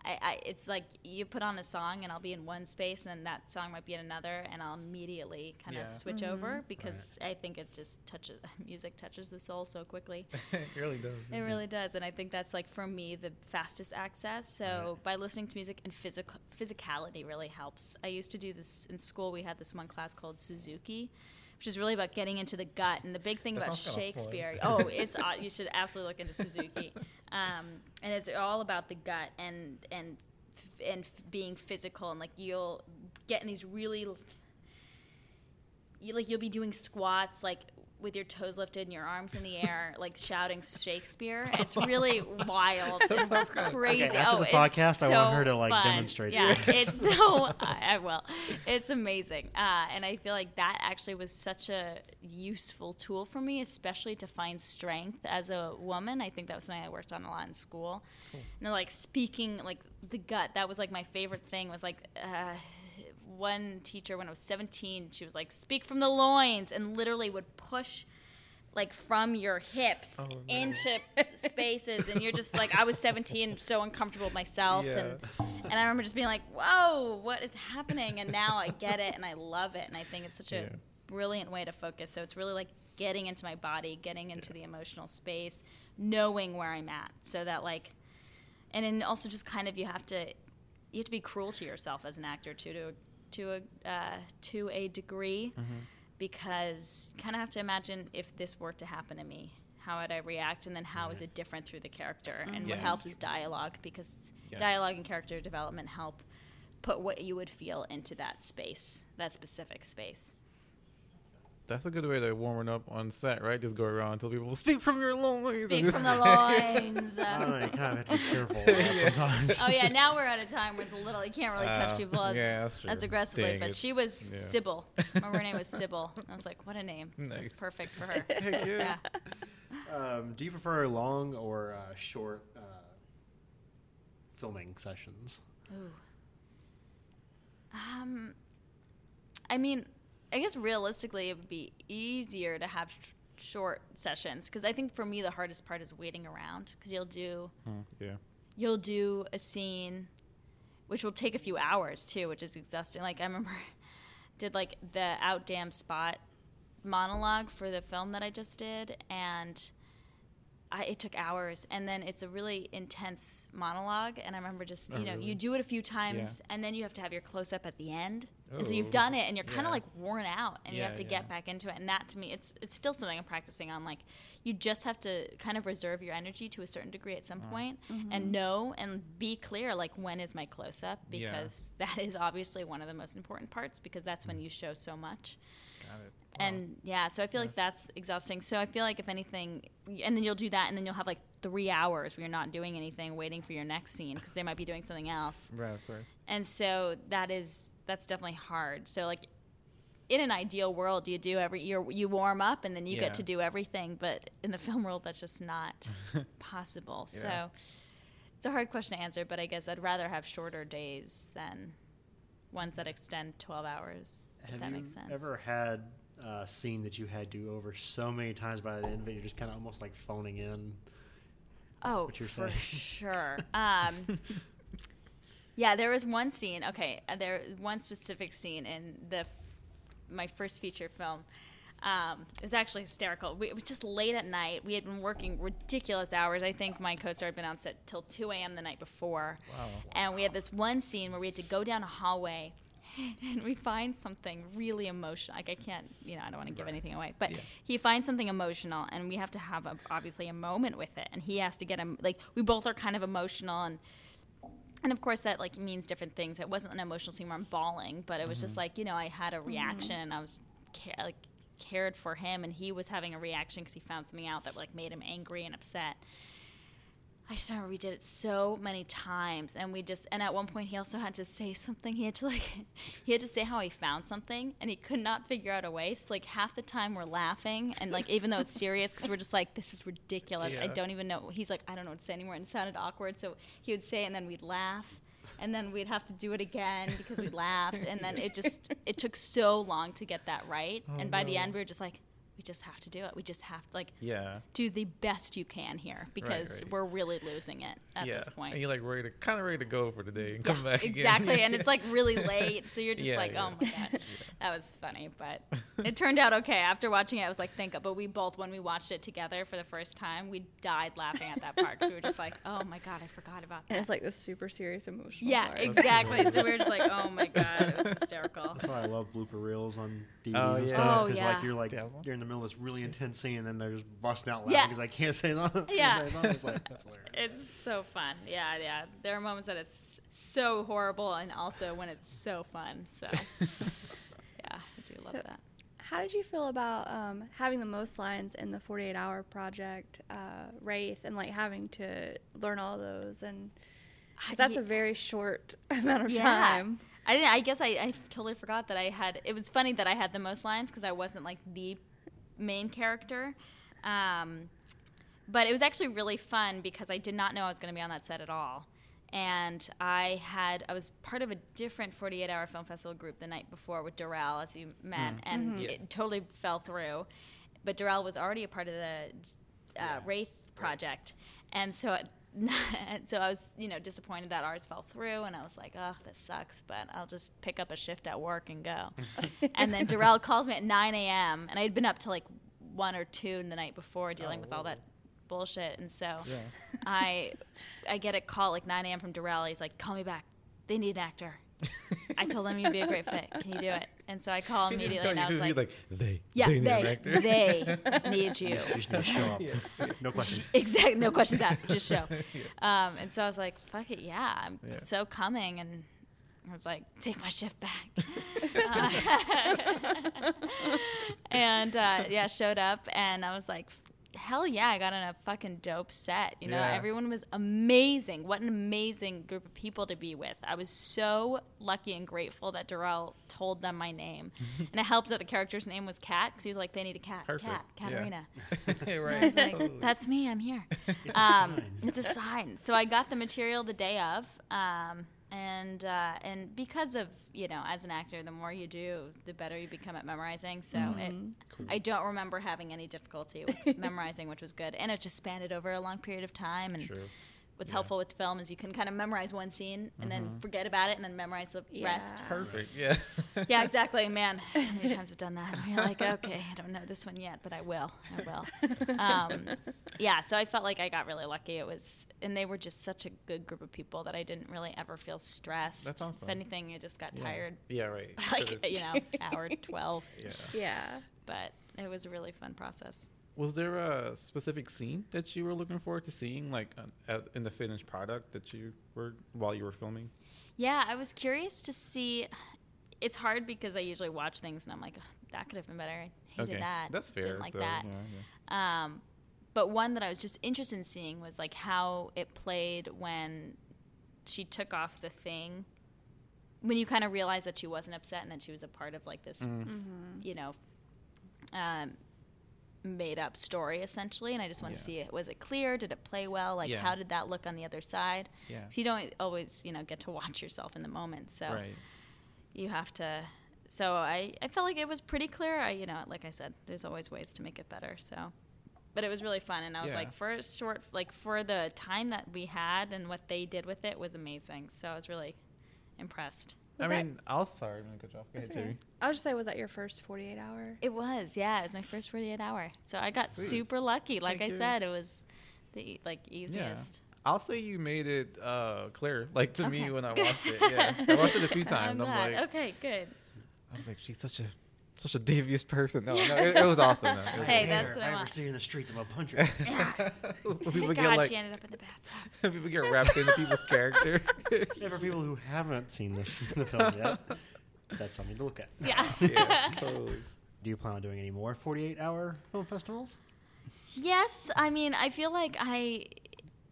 [SPEAKER 4] I, I it's like you put on a song and I'll be in one space and then that song might be in another and I'll immediately kind
[SPEAKER 1] Yeah.
[SPEAKER 4] of switch over mm-hmm. because I think it just touches music touches the soul so quickly.
[SPEAKER 1] it really does.
[SPEAKER 4] It really does, and I think that's like for me the fastest access. So by listening to music and physical physicality really helps. I used to do this in school. We had this one class called Suzuki, which is really about getting into the gut. And the big thing
[SPEAKER 1] That
[SPEAKER 4] about. Shakespeare, oh, it's you should absolutely look into Suzuki, um, and it's all about the gut and and and being physical and like you'll get in these really you like you'll be doing squats like with your toes lifted and your arms in the air, like shouting Shakespeare. It's really wild, and
[SPEAKER 1] sounds
[SPEAKER 4] crazy.
[SPEAKER 5] Okay, after
[SPEAKER 4] oh,
[SPEAKER 5] the podcast, I want her to, like,
[SPEAKER 4] fun.
[SPEAKER 5] demonstrate
[SPEAKER 4] Yeah,
[SPEAKER 5] it.
[SPEAKER 4] it's so. I, I will. It's amazing, uh, and I feel like that actually was such a useful tool for me, especially to find strength as a woman. I think that was something I worked on a lot in school. And then, like speaking, like the gut. That was like my favorite thing. Was like. Uh, one teacher when I was 17, she was like, "Speak from the loins," and literally would push like from your hips
[SPEAKER 1] Oh, no.
[SPEAKER 4] into spaces and you're just like I was 17 so uncomfortable with myself and and I remember just being like whoa what is happening and now I get it and I love it and I think it's such a
[SPEAKER 1] Yeah.
[SPEAKER 4] brilliant way to focus so it's really like getting into my body getting into the emotional space knowing where I'm at so that like and then also just kind of you have to you have to be cruel to yourself as an actor too to to a uh, to a degree because kind of have to imagine if this were to happen to me how would I react and then how is it different through the character and what helps is dialogue because
[SPEAKER 1] Yeah.
[SPEAKER 4] dialogue and character development help put what you would feel into that space that specific space
[SPEAKER 1] That's a good way to warm it up on set, right? Just go around and tell people, speak from your loins.
[SPEAKER 4] speak from the loins
[SPEAKER 5] I don't
[SPEAKER 4] uh,
[SPEAKER 5] know. You kind of have to be careful
[SPEAKER 1] Yeah.
[SPEAKER 5] sometimes.
[SPEAKER 4] oh yeah, now we're at a time where it's a little you can't really touch
[SPEAKER 1] Oh,
[SPEAKER 4] people as,
[SPEAKER 1] yeah,
[SPEAKER 4] as aggressively.
[SPEAKER 1] Dang
[SPEAKER 4] but
[SPEAKER 1] it.
[SPEAKER 4] she was
[SPEAKER 1] Yeah.
[SPEAKER 4] Sybil. Remember her name was Sybil. I was like, what a name.
[SPEAKER 1] Nice.
[SPEAKER 4] That's perfect for her.
[SPEAKER 1] Heck yeah.
[SPEAKER 4] yeah.
[SPEAKER 5] Um, do you prefer long or uh, short uh, filming sessions?
[SPEAKER 4] Ooh. Um, I mean, I guess realistically, it would be easier to have sh- short sessions because I think for me the hardest part is waiting around because you'll do
[SPEAKER 1] Hmm, yeah.
[SPEAKER 4] you'll do a scene which will take a few hours too which is exhausting like i remember did like the out damn spot monologue for the film that i just did and I, it took hours and then it's a really intense monologue and i remember just you
[SPEAKER 1] Oh,
[SPEAKER 4] know
[SPEAKER 1] really?
[SPEAKER 4] you do it a few times and then you have to have your close-up at the end and so
[SPEAKER 1] Oh.
[SPEAKER 4] you've done it and you're kind
[SPEAKER 1] Yeah.
[SPEAKER 4] of like worn out and you have to
[SPEAKER 1] yeah.
[SPEAKER 4] get back into it and that to me it's it's still something i'm practicing on like you just have to kind of reserve your energy to a certain degree at some mm. point mm-hmm. and know and be clear like when is my close up
[SPEAKER 1] Yeah.
[SPEAKER 4] because that is obviously one of the most important parts because that's when mm. you show so much
[SPEAKER 1] Got it. Wow.
[SPEAKER 4] and yeah so i feel like that's exhausting so i feel like if anything and then you'll do that and then you'll have like three hours where you're not doing anything waiting for your next scene because they might be doing something else
[SPEAKER 1] Right, of course.
[SPEAKER 4] and so that is that's definitely hard so like in an ideal world you do every you you warm up and then you
[SPEAKER 1] Yeah.
[SPEAKER 4] get to do everything but in the film world that's just not possible
[SPEAKER 1] Yeah.
[SPEAKER 4] so it's a hard question to answer but i guess i'd rather have shorter days than ones that extend 12 hours if
[SPEAKER 5] Have
[SPEAKER 4] that makes sense
[SPEAKER 5] ever had a scene that you had to do over so many times by the end of it, you're just kind of almost like phoning in?
[SPEAKER 4] Oh, for sure. Um, yeah, there was one scene. Okay, uh, there one specific scene in the f- my first feature film. Um, it was actually hysterical. We, it was just late at night. We had been working ridiculous hours. I think my co-star had been on set till 2 a.m. the night before.
[SPEAKER 1] Wow.
[SPEAKER 4] And we had this one scene where we had to go down a hallway and we find something really emotional. Like I can't, you know, I don't want to give anything away, but
[SPEAKER 1] Yeah.
[SPEAKER 4] he finds something emotional, and we have to have a, obviously a moment with it. And he has to get him like we both are kind of emotional, and and of course that like means different things. It wasn't an emotional scene where I'm bawling, but it was just mm-hmm. like you know I had a mm-hmm. reaction, and I was ca- like cared for him, and he was having a reaction because he found something out that like made him angry and upset. I just remember we did it so many times, and we just and at one point he also had to say something. He had to like he had to say how he found something, and he could not figure out a way. So like half the time we're laughing, and like even though it's serious, because we're just like this is ridiculous. I don't even know. He's like I don't know what to say anymore, and it sounded awkward. So he would say, it and then we'd laugh, and then we'd have to do it again because we laughed, and then it just it took so long to get that right.
[SPEAKER 1] Oh,
[SPEAKER 4] and by the end, we were just like. We just have to do it. We just have to like
[SPEAKER 1] Yeah.
[SPEAKER 4] do the best you can here because
[SPEAKER 1] right.
[SPEAKER 4] we're really losing it at
[SPEAKER 1] yeah.
[SPEAKER 4] this point.
[SPEAKER 1] And you're like ready to kind of ready to go for the day and
[SPEAKER 4] Yeah,
[SPEAKER 1] come back again.
[SPEAKER 4] exactly, and it's like really late, so you're just
[SPEAKER 1] Yeah,
[SPEAKER 4] like,
[SPEAKER 1] yeah.
[SPEAKER 4] oh my god, that was funny, but it turned out okay. After watching it, I was like, thank God. But we both, when we watched it together for the first time, we died laughing at that part. So we were just like, oh my god, I forgot about
[SPEAKER 2] And
[SPEAKER 4] that.
[SPEAKER 2] it's like this super serious emotional.
[SPEAKER 4] yeah,
[SPEAKER 2] part.
[SPEAKER 4] exactly. so we were just like, oh my god, it was hysterical.
[SPEAKER 5] That's why I love blooper reels on DVDs
[SPEAKER 1] Oh,
[SPEAKER 5] and
[SPEAKER 1] yeah.
[SPEAKER 5] stuff.
[SPEAKER 4] Oh,
[SPEAKER 5] Because
[SPEAKER 4] yeah.
[SPEAKER 5] like you're like
[SPEAKER 1] Devil.
[SPEAKER 5] you're in the middle of this really intense scene, and then they're just busting out laughing
[SPEAKER 4] Yeah.
[SPEAKER 5] because I can't say nothing.
[SPEAKER 4] Yeah.
[SPEAKER 5] It's like that's hilarious.
[SPEAKER 4] It's so fun. Yeah, yeah. There are moments that it's so horrible, and also when it's so fun. So, yeah, I do love
[SPEAKER 2] So-
[SPEAKER 4] that.
[SPEAKER 2] How did you feel about um, having the most lines in the 48 hour project, uh, Wraith, and like having to learn all those? And 'cause that's
[SPEAKER 4] Ye-
[SPEAKER 2] a very short amount of
[SPEAKER 4] Yeah.
[SPEAKER 2] time.
[SPEAKER 4] I didn't. I guess I, I totally forgot that I had. It was funny that I had the most lines because I wasn't like the main character. Um, but it was actually really fun because I did not know I was going to be on that set at all. And I had I was part of a different 48 hour film festival group the night before with Darrell, as you met, and
[SPEAKER 1] Yeah.
[SPEAKER 4] it totally fell through. but Darrell was already a part of the uh,
[SPEAKER 5] Yeah.
[SPEAKER 4] Wraith project, and so. It, so I was, you know, disappointed that ours fell through, and I was like, "Oh, this sucks." But I'll just pick up a shift at work and go. and then Darrell calls me at 9 a.m. and I had been up till like one or two in the night before dealing
[SPEAKER 1] Oh,
[SPEAKER 4] with all that oh. bullshit, and so
[SPEAKER 1] Yeah.
[SPEAKER 4] I I get a call like 9 a.m. from Darrell. He's like, "Call me back. They need an actor." I told them you'd be a great fit. Can you do it? And so I call immediately, and I was like,
[SPEAKER 1] like they.
[SPEAKER 4] "Yeah,
[SPEAKER 1] they, need
[SPEAKER 4] they
[SPEAKER 1] actor."
[SPEAKER 4] they need you."
[SPEAKER 5] You just need to show up. No questions.
[SPEAKER 4] Exactly. No questions asked. Just show. Um, and so I was like, "Fuck it, yeah, I'm
[SPEAKER 1] Yeah.
[SPEAKER 4] so coming." And I was like, "Take my shift back." Uh, and uh, yeah, showed up, and I was like, "Hell yeah!" I got on a fucking dope set. You know,
[SPEAKER 1] Yeah.
[SPEAKER 4] everyone was amazing. What an amazing group of people to be with. I was so lucky and grateful that Darrell told them my name, and it helped that the character's name was Kat because he was like, "They need a cat,
[SPEAKER 1] Perfect.
[SPEAKER 4] cat,
[SPEAKER 1] Yeah.
[SPEAKER 4] Katerina."
[SPEAKER 1] right.
[SPEAKER 4] Like,
[SPEAKER 1] totally.
[SPEAKER 4] that's me. I'm here.
[SPEAKER 5] It's a
[SPEAKER 4] Um,
[SPEAKER 5] sign.
[SPEAKER 4] it's a sign. So I got the material the day of, um, and uh, and because of you know, as an actor, the more you do, the better you become at memorizing. So it, I don't remember having any difficulty with memorizing, which was good, and it just spanned it over a long period of time. And
[SPEAKER 1] True.
[SPEAKER 4] What's
[SPEAKER 1] Yeah.
[SPEAKER 4] helpful with film is you can kind of memorize one scene and then forget about it, and then memorize the rest.
[SPEAKER 1] Perfect. Yeah.
[SPEAKER 4] Yeah, exactly, man. How many times I've done that? And you're like, okay, I don't know this one yet, but I will. I will. Um, yeah, so I felt like I got really lucky. It was, and they were just such a good group of people that I didn't really ever feel stressed.
[SPEAKER 1] That's awesome.
[SPEAKER 4] If anything, I just got
[SPEAKER 1] Yeah.
[SPEAKER 4] tired
[SPEAKER 1] Yeah. Right.
[SPEAKER 4] by like
[SPEAKER 1] 'Cause-
[SPEAKER 4] you know hour twelve.
[SPEAKER 1] Yeah.
[SPEAKER 2] Yeah.
[SPEAKER 4] But it was a really fun process.
[SPEAKER 1] Was there a specific scene that you were looking forward to seeing, like uh, in the finished product that you were while you were filming?
[SPEAKER 4] Yeah, I was curious to see. It's hard because I usually watch things and I'm like, that could have been better. I hated that.
[SPEAKER 1] That's fair.
[SPEAKER 4] Didn't like
[SPEAKER 1] though.
[SPEAKER 4] that.
[SPEAKER 1] Yeah, yeah.
[SPEAKER 4] Um, but one that I was just interested in seeing was like how it played when she took off the thing. When you kind of realized that she wasn't upset and that she was a part of like this,
[SPEAKER 1] Mm.
[SPEAKER 4] you know, um, made up story essentially. And I just wanted to see it. Was it clear? Did it play well? Like,
[SPEAKER 1] Yeah.
[SPEAKER 4] how did that look on the other side?
[SPEAKER 1] yeah.
[SPEAKER 4] so you don't always, you know, get to watch yourself in the moment. So
[SPEAKER 1] Right.
[SPEAKER 4] you have to so I, I felt like it was pretty clear I, you know like i said there's always ways to make it better so but it was really fun and i was
[SPEAKER 1] Yeah.
[SPEAKER 4] like for a short like for the time that we had and what they did with it was amazing so i was really impressed
[SPEAKER 1] I
[SPEAKER 2] Was that-
[SPEAKER 1] mean, I'll sorry, I'm gonna cut you. Go ahead,
[SPEAKER 2] okay. I was just say, was that your first 48 hour?
[SPEAKER 4] it was yeah it was my first 48 hour so i got
[SPEAKER 1] Sweet.
[SPEAKER 4] super lucky like
[SPEAKER 1] Thank
[SPEAKER 4] i
[SPEAKER 1] you.
[SPEAKER 4] said it was the e- like easiest
[SPEAKER 1] I'll say you made it uh, clear, like to me when I watched it. Yeah, I watched it a few times.
[SPEAKER 4] I'm
[SPEAKER 1] I'm,
[SPEAKER 4] glad.
[SPEAKER 1] like,
[SPEAKER 4] okay good
[SPEAKER 1] I was like, she's such a such a devious person. No, no, it, it was awesome. Though. It was
[SPEAKER 4] Hey,
[SPEAKER 1] awesome.
[SPEAKER 4] that's what I
[SPEAKER 5] I ever
[SPEAKER 4] want.
[SPEAKER 5] see her in the streets. I'm a puncher.
[SPEAKER 1] people
[SPEAKER 4] Thank
[SPEAKER 1] get
[SPEAKER 4] God
[SPEAKER 1] like
[SPEAKER 4] she ended up in the bathtub
[SPEAKER 1] people get wrapped into people's character.
[SPEAKER 5] yeah, for people who haven't seen the, the film yet, that's something to look at.
[SPEAKER 4] yeah
[SPEAKER 1] yeah, totally.
[SPEAKER 5] Do you plan on doing any more 48 hour film festivals?
[SPEAKER 4] Yes, I mean, I feel like I,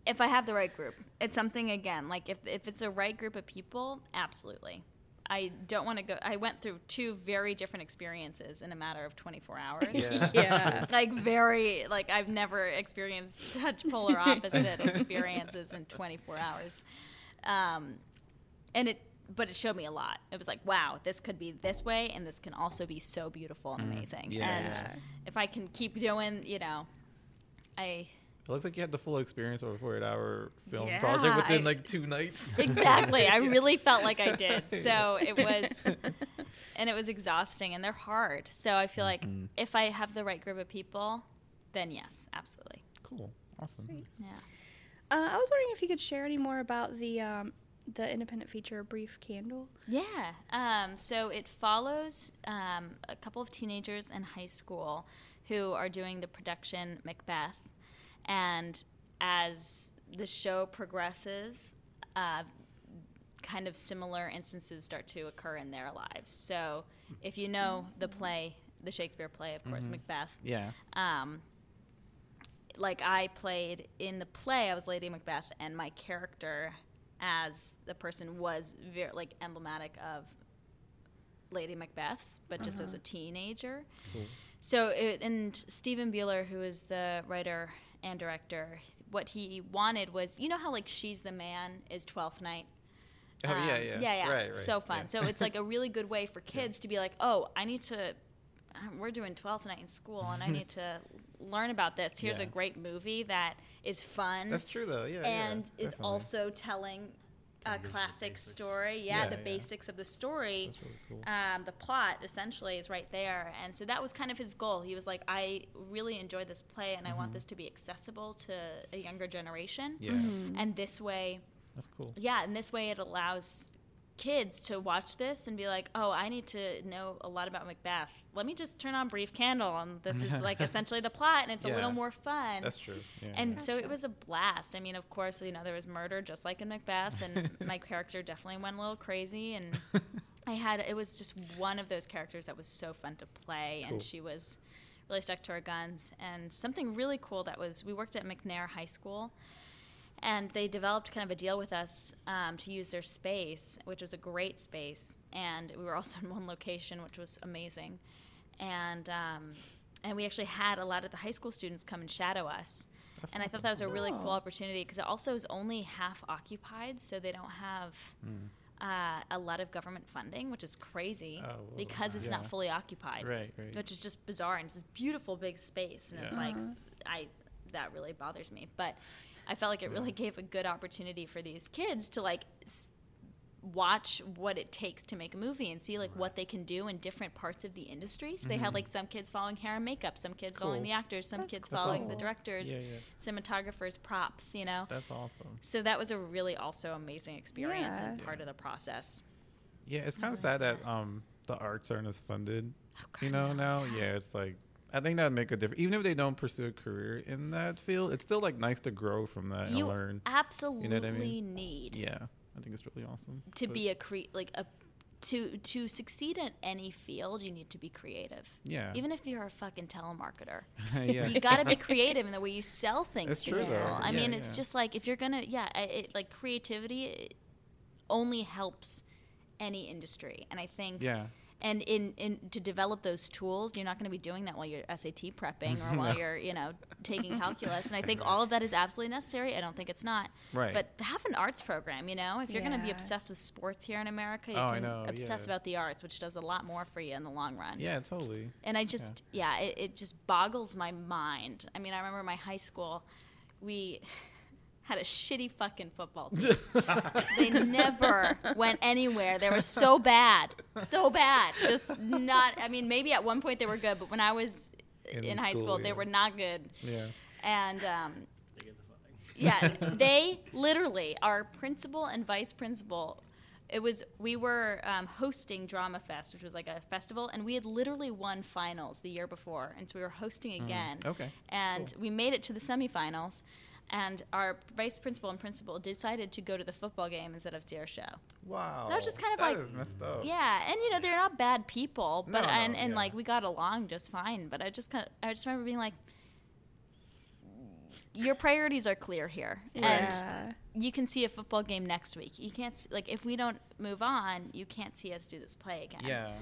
[SPEAKER 4] if I have the right group, it's something again. Like if if it's a right group of people, absolutely. I don't want to go. I went through two very different experiences in a matter of 24 hours.
[SPEAKER 1] Yeah.
[SPEAKER 2] yeah.
[SPEAKER 4] like very like I've never experienced such polar opposite experiences in 24 hours. Um, and it but it showed me a lot. It was like, wow, this could be this way and this can also be so beautiful and amazing.
[SPEAKER 1] Yeah.
[SPEAKER 4] And if I can keep doing, you know, I
[SPEAKER 1] It looks like you had the full experience of a 48 hour film
[SPEAKER 4] Yeah,
[SPEAKER 1] project within
[SPEAKER 4] I-
[SPEAKER 1] like two nights.
[SPEAKER 4] exactly. I really felt like I did. So it was, and it was exhausting, and they're hard. So I feel like
[SPEAKER 1] Mhm.
[SPEAKER 4] if I have the right group of people, then yes, absolutely.
[SPEAKER 1] Cool. Awesome.
[SPEAKER 4] Yeah.
[SPEAKER 2] Uh, I was wondering if you could share any more about the um, the independent feature Brief Candle.
[SPEAKER 4] Yeah. Um, so it follows um, a couple of teenagers in high school who are doing the production Macbeth. And as the show progresses, uh, kind of similar instances start to occur in their lives. So if you know the play, the Shakespeare play, of course,
[SPEAKER 1] Mhm.
[SPEAKER 4] Macbeth,
[SPEAKER 1] Yeah.
[SPEAKER 4] um, like I played in the play, I was Lady Macbeth, and my character as the person was very like emblematic of Lady Macbeth's, but just as a teenager.
[SPEAKER 1] Cool.
[SPEAKER 4] So, it, and Stephen Bueller, who is the writer and director, what he wanted was, you know how like She's the Man is Twelfth Night.
[SPEAKER 1] Oh, yeah,
[SPEAKER 4] Um,
[SPEAKER 1] yeah.
[SPEAKER 4] yeah, yeah.
[SPEAKER 1] Right, right.
[SPEAKER 4] So fun.
[SPEAKER 1] Yeah.
[SPEAKER 4] So it's like a really good way for kids to be like, oh, I need to um, we're doing 12th night in school and I need to learn about this. Here's
[SPEAKER 1] Yeah.
[SPEAKER 4] a great movie that is fun
[SPEAKER 1] That's true though. Yeah.
[SPEAKER 4] and
[SPEAKER 1] yeah,
[SPEAKER 4] is
[SPEAKER 1] definitely.
[SPEAKER 4] also telling a
[SPEAKER 5] Kind of gives the
[SPEAKER 4] classic
[SPEAKER 5] basics.
[SPEAKER 4] story. Yeah,
[SPEAKER 1] Yeah,
[SPEAKER 4] the
[SPEAKER 1] yeah.
[SPEAKER 4] basics of the story.
[SPEAKER 1] That's really cool.
[SPEAKER 4] Um, the plot essentially is right there, and so that was kind of his goal. He was like, "I really enjoy this play, and I want this to be accessible to a younger generation."
[SPEAKER 1] Mm-hmm. yeah.
[SPEAKER 2] Mm-hmm.
[SPEAKER 4] And this way,
[SPEAKER 1] That's cool.
[SPEAKER 4] yeah, and this way it allows kids to watch this and be like, "Oh, I need to know a lot about Macbeth. Let me just turn on Brief Candle, and this is like essentially the plot, and it's a little more fun."
[SPEAKER 1] That's true. Yeah.
[SPEAKER 4] And so it was a blast. I mean, of course, you know, there was murder just like in Macbeth, and my character definitely went a little crazy. And I had, it was just one of those characters that was so fun to play,
[SPEAKER 1] Cool.
[SPEAKER 4] and she was really stuck to her guns. And something really cool that was, we worked at McNair High School, and they developed kind of a deal with us um, to use their space, which was a great space. And we were also in one location, which was amazing. And um, and we actually had a lot of the high school students come and shadow us.
[SPEAKER 1] That's
[SPEAKER 4] and I thought that was a really cool
[SPEAKER 2] Cool.
[SPEAKER 4] opportunity because it also is only half occupied, so they don't have
[SPEAKER 1] Mm.
[SPEAKER 4] uh, a lot of government funding, which is crazy
[SPEAKER 1] Oh, well,
[SPEAKER 4] because it's not fully occupied
[SPEAKER 1] Right. Right.
[SPEAKER 4] which is just bizarre. And it's this beautiful big space, and it's like I that really bothers me. But I felt like it really gave a good opportunity for these kids to like s- watch what it takes to make a movie and see like what they can do in different parts of the industry. So they had like some kids following hair and makeup, some kids following
[SPEAKER 1] Mm-hmm.
[SPEAKER 4] The actors, some
[SPEAKER 2] That's
[SPEAKER 4] kids
[SPEAKER 1] cool.
[SPEAKER 4] following the directors,
[SPEAKER 1] Yeah. Yeah.
[SPEAKER 4] cinematographers, props. You know.
[SPEAKER 1] That's awesome.
[SPEAKER 4] So that was a really also amazing experience and
[SPEAKER 2] Yeah.
[SPEAKER 4] part of the process.
[SPEAKER 1] Yeah, it's kind of sad that um the arts aren't as funded. You know now, yeah, it's like I think that'd make a difference. Even if they don't pursue a career in that field, it's still like nice to grow from that and learn.
[SPEAKER 4] Absolutely You
[SPEAKER 1] learn.
[SPEAKER 4] absolutely
[SPEAKER 1] mean?
[SPEAKER 4] need
[SPEAKER 1] Yeah, I think it's really awesome
[SPEAKER 4] to
[SPEAKER 1] But-
[SPEAKER 4] be a cre- like a to to succeed in any field you need to be creative
[SPEAKER 1] Yeah,
[SPEAKER 4] even if you're a fucking telemarketer
[SPEAKER 1] yeah.
[SPEAKER 4] you got to be creative in the way you sell things
[SPEAKER 1] It's
[SPEAKER 4] to
[SPEAKER 1] true,
[SPEAKER 4] people
[SPEAKER 1] though.
[SPEAKER 4] i
[SPEAKER 1] Yeah,
[SPEAKER 4] mean it's just like if you're gonna yeah I- it, like creativity it only helps any industry and i think
[SPEAKER 1] yeah,
[SPEAKER 4] and in, in to develop those tools you're not going to be doing that while you're SAT prepping or while
[SPEAKER 1] No.
[SPEAKER 4] you're you know taking calculus and i think all of that is absolutely necessary i don't think it's not
[SPEAKER 1] right.
[SPEAKER 4] but have an arts program, you know? If you're going to be obsessed with sports here in America, you
[SPEAKER 1] Oh,
[SPEAKER 4] can obsess
[SPEAKER 1] yeah.
[SPEAKER 4] about the arts, which does a lot more for you in the long run.
[SPEAKER 1] yeah, totally.
[SPEAKER 4] And I just, yeah, it, it just boggles my mind. I mean, I remember my high school, we had a shitty fucking football team. they never went anywhere. They were so bad. So bad. Just not, I mean, maybe at one point they were good, but when I was in,
[SPEAKER 1] In
[SPEAKER 4] high
[SPEAKER 1] school,
[SPEAKER 4] school, they were not good.
[SPEAKER 1] Yeah,
[SPEAKER 4] And, um,
[SPEAKER 5] They get the funding.
[SPEAKER 4] yeah, they literally, our principal and vice principal, it was we were um, hosting Drama Fest, which was like a festival, and we had literally won finals the year before, and so we were hosting again.
[SPEAKER 1] okay,
[SPEAKER 4] And we made it to the semifinals, and our vice principal and principal decided to go to the football game instead of see our show.
[SPEAKER 1] wow.
[SPEAKER 4] That was just kind of
[SPEAKER 1] That
[SPEAKER 4] like-
[SPEAKER 1] is messed up.
[SPEAKER 4] Yeah, and you know they're not bad people, but
[SPEAKER 1] No, no,
[SPEAKER 4] and, and
[SPEAKER 1] yeah.
[SPEAKER 4] like we got along just fine. But I just kind of, I just remember being like, your priorities are clear here, and you can see a football game next week. You can't s- like if we don't move on, you can't see us do this play again.
[SPEAKER 1] Yeah.
[SPEAKER 5] Right.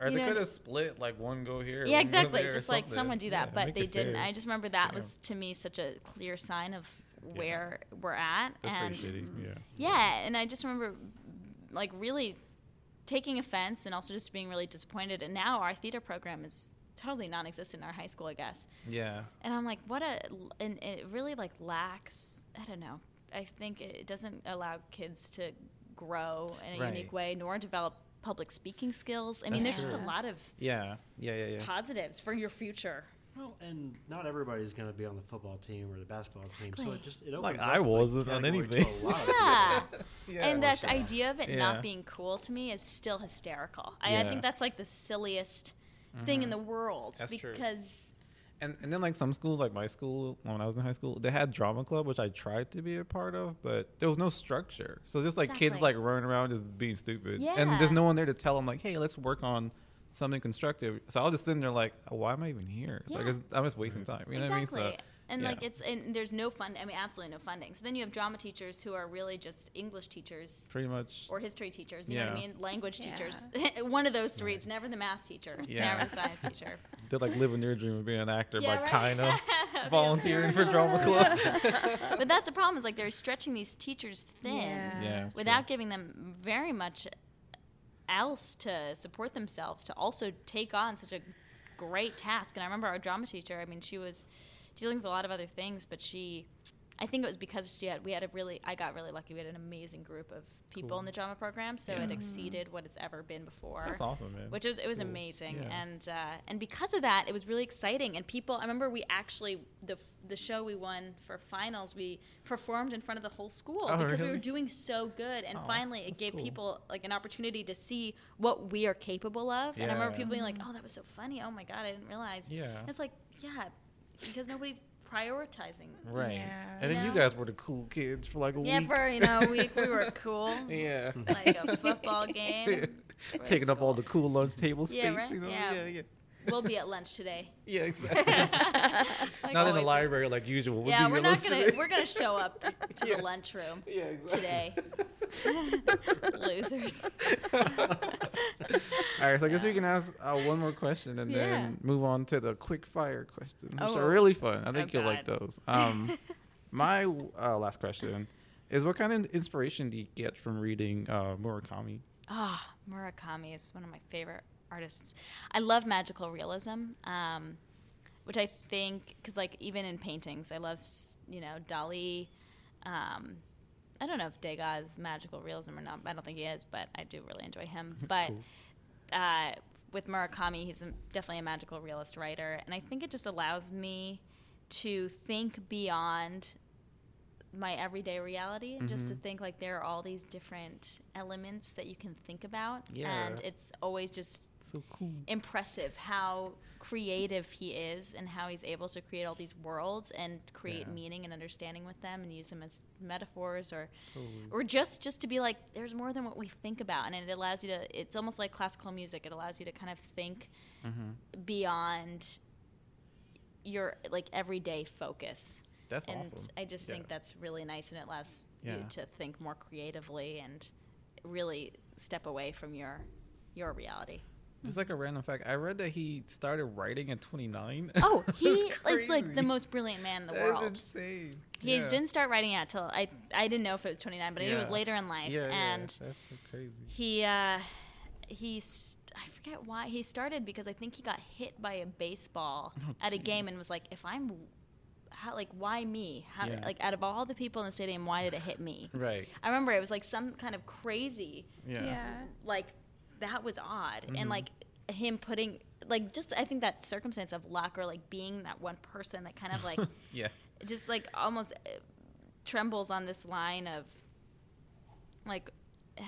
[SPEAKER 1] Or
[SPEAKER 4] You
[SPEAKER 1] they
[SPEAKER 4] know-
[SPEAKER 1] could have split like one go here.
[SPEAKER 4] Yeah,
[SPEAKER 1] one
[SPEAKER 4] exactly.
[SPEAKER 1] there
[SPEAKER 4] Just like
[SPEAKER 1] something.
[SPEAKER 4] someone do that,
[SPEAKER 1] Yeah,
[SPEAKER 4] but they didn't.
[SPEAKER 1] fair.
[SPEAKER 4] I just remember that
[SPEAKER 1] Damn.
[SPEAKER 4] was to me such a clear sign of where we're at,
[SPEAKER 1] That's
[SPEAKER 4] and
[SPEAKER 1] pretty shitty. Yeah.
[SPEAKER 4] yeah, and I just remember like really taking offense and also just being really disappointed. And now our theater program is totally non-existent in our high school, I guess.
[SPEAKER 1] Yeah.
[SPEAKER 4] And I'm like, what a, and it really like lacks. I don't know. I think it doesn't allow kids to grow in a
[SPEAKER 1] Right.
[SPEAKER 4] unique way, nor develop public speaking skills. I mean,
[SPEAKER 1] That's
[SPEAKER 4] there's just a lot of
[SPEAKER 1] Yeah. Yeah. Yeah. Yeah.
[SPEAKER 4] positives for your future.
[SPEAKER 5] Well, and not everybody's going to be on the football team or the basketball team, so it just it opens
[SPEAKER 1] Like,
[SPEAKER 5] up,
[SPEAKER 1] I wasn't on anything.
[SPEAKER 5] a lot of
[SPEAKER 4] Yeah.
[SPEAKER 1] Yeah.
[SPEAKER 4] and that idea of it
[SPEAKER 1] Yeah.
[SPEAKER 4] not being cool to me is still hysterical. I, I think that's like the silliest thing in mm-hmm. the world
[SPEAKER 1] That's true. And and then like some schools, like my school when I was in high school, they had drama club, which I tried to be a part of, but there was no structure. So just like kids like running around just being stupid, and there's no one there to tell them like, hey, let's work on something constructive. So I was just sitting there like, oh, why am I even here? It's like
[SPEAKER 4] Yeah.
[SPEAKER 1] it's, I'm just wasting time. You know
[SPEAKER 4] exactly.
[SPEAKER 1] what I mean? So,
[SPEAKER 4] and
[SPEAKER 1] yeah.
[SPEAKER 4] like it's and there's no fund. I mean, absolutely no funding. So then you have drama teachers who are really just English teachers
[SPEAKER 1] pretty much.
[SPEAKER 4] or history teachers. You know what I mean? Language
[SPEAKER 2] Yeah.
[SPEAKER 4] teachers. One of those three. It's never the math teacher. It's
[SPEAKER 1] Yeah.
[SPEAKER 4] never the science teacher.
[SPEAKER 1] They're like living their dream of being an actor
[SPEAKER 4] Yeah,
[SPEAKER 1] by
[SPEAKER 4] right?
[SPEAKER 1] kind of volunteering for drama club.
[SPEAKER 4] but that's the problem. Is like they're stretching these teachers thin
[SPEAKER 2] Yeah.
[SPEAKER 1] yeah.
[SPEAKER 4] without
[SPEAKER 1] true.
[SPEAKER 4] giving them very much else to support themselves to also take on such a great task. And I remember our drama teacher. I mean, she was dealing with a lot of other things, but she, I think it was because she had we had a really. I got really lucky. We had an amazing group of people
[SPEAKER 1] Cool.
[SPEAKER 4] in the drama program, so it exceeded what it's ever been before
[SPEAKER 1] That's awesome, man.
[SPEAKER 4] which was it was
[SPEAKER 1] Cool.
[SPEAKER 4] amazing
[SPEAKER 1] Yeah.
[SPEAKER 4] and uh, and because of that it was really exciting and people I remember we actually the the show we won for finals we performed in front of the whole school
[SPEAKER 1] Oh,
[SPEAKER 4] because we were doing so good and
[SPEAKER 1] Oh,
[SPEAKER 4] finally it gave
[SPEAKER 1] cool.
[SPEAKER 4] people like an opportunity to see what we are capable of and I remember people being like oh that was so funny oh my god I didn't realize
[SPEAKER 1] Yeah.
[SPEAKER 4] And it's like yeah because nobody's prioritizing
[SPEAKER 1] right.
[SPEAKER 2] Yeah.
[SPEAKER 1] And then
[SPEAKER 4] You
[SPEAKER 1] you guys were the cool kids for like a
[SPEAKER 4] yeah
[SPEAKER 1] week.
[SPEAKER 4] Yeah, for you know we, we were cool
[SPEAKER 1] yeah.
[SPEAKER 4] like a football game
[SPEAKER 1] Taking up all the cool lunch table space.
[SPEAKER 4] Yeah, right?
[SPEAKER 1] You know?
[SPEAKER 4] Yeah.
[SPEAKER 1] yeah, yeah.
[SPEAKER 4] We'll be at lunch today
[SPEAKER 1] Yeah, exactly.
[SPEAKER 4] Like
[SPEAKER 1] Not in the
[SPEAKER 4] always.
[SPEAKER 1] library like usual. We'll
[SPEAKER 4] yeah,
[SPEAKER 1] do
[SPEAKER 4] we're not gonna
[SPEAKER 1] today.
[SPEAKER 4] we're gonna show up to
[SPEAKER 1] Yeah.
[SPEAKER 4] the lunchroom
[SPEAKER 1] Yeah, exactly.
[SPEAKER 4] today. Losers.
[SPEAKER 1] All right, so I guess we can ask uh, one more question and
[SPEAKER 4] Yeah.
[SPEAKER 1] then move on to the quick fire questions, which
[SPEAKER 4] Oh.
[SPEAKER 1] are really fun. I think
[SPEAKER 4] Oh,
[SPEAKER 1] you'll like those. Um, my uh, last question is: What kind of inspiration do you get from reading uh, Murakami?
[SPEAKER 4] Ah, Murakami is one of my favorite artists. I love magical realism, um, which I think because like even in paintings, I love you know Dali. Um, I don't know if Degas is magical realism or not. I don't think he is, but I do really enjoy him. But
[SPEAKER 1] Cool.
[SPEAKER 4] uh, with Murakami, he's a, definitely a magical realist writer, and I think it just allows me to think beyond my everyday reality and just to
[SPEAKER 1] Mhm.
[SPEAKER 4] think like there are all these different elements that you can think about
[SPEAKER 1] Yeah.
[SPEAKER 4] and it's always just
[SPEAKER 1] So cool.
[SPEAKER 4] impressive how creative he is and how he's able to create all these worlds and create
[SPEAKER 1] Yeah.
[SPEAKER 4] meaning and understanding with them and use them as metaphors or
[SPEAKER 1] Totally.
[SPEAKER 4] or just just to be like there's more than what we think about and it allows you to it's almost like classical music it allows you to kind of think
[SPEAKER 1] Mm-hmm.
[SPEAKER 4] beyond your like everyday focus
[SPEAKER 1] That's
[SPEAKER 4] and
[SPEAKER 1] awesome.
[SPEAKER 4] i just think that's really nice and it allows
[SPEAKER 1] Yeah.
[SPEAKER 4] you to think more creatively and really step away from your your reality
[SPEAKER 1] Just like a random fact, I read that he started writing at 29.
[SPEAKER 4] oh he is like the most brilliant man in the
[SPEAKER 1] That is
[SPEAKER 4] world
[SPEAKER 1] insane.
[SPEAKER 4] he
[SPEAKER 1] yeah.
[SPEAKER 4] didn't start writing out till I I didn't know if it was 29, but I knew it was later in life.
[SPEAKER 1] Yeah, yeah,
[SPEAKER 4] and
[SPEAKER 1] that's so crazy.
[SPEAKER 4] he uh, he st- I forget why he started because I think he got hit by a baseball
[SPEAKER 1] Oh,
[SPEAKER 4] at a game and was like, if I'm how like why me? How
[SPEAKER 1] Yeah.
[SPEAKER 4] like out of all the people in the stadium, why did it hit me?
[SPEAKER 1] Right.
[SPEAKER 4] I remember it was like some kind of crazy
[SPEAKER 1] Yeah.
[SPEAKER 2] Yeah.
[SPEAKER 4] like that was odd
[SPEAKER 1] Mhm.
[SPEAKER 4] and like him putting like just I think that circumstance of luck or like being that one person that kind of like
[SPEAKER 1] Yeah.
[SPEAKER 4] just like almost uh, trembles on this line of like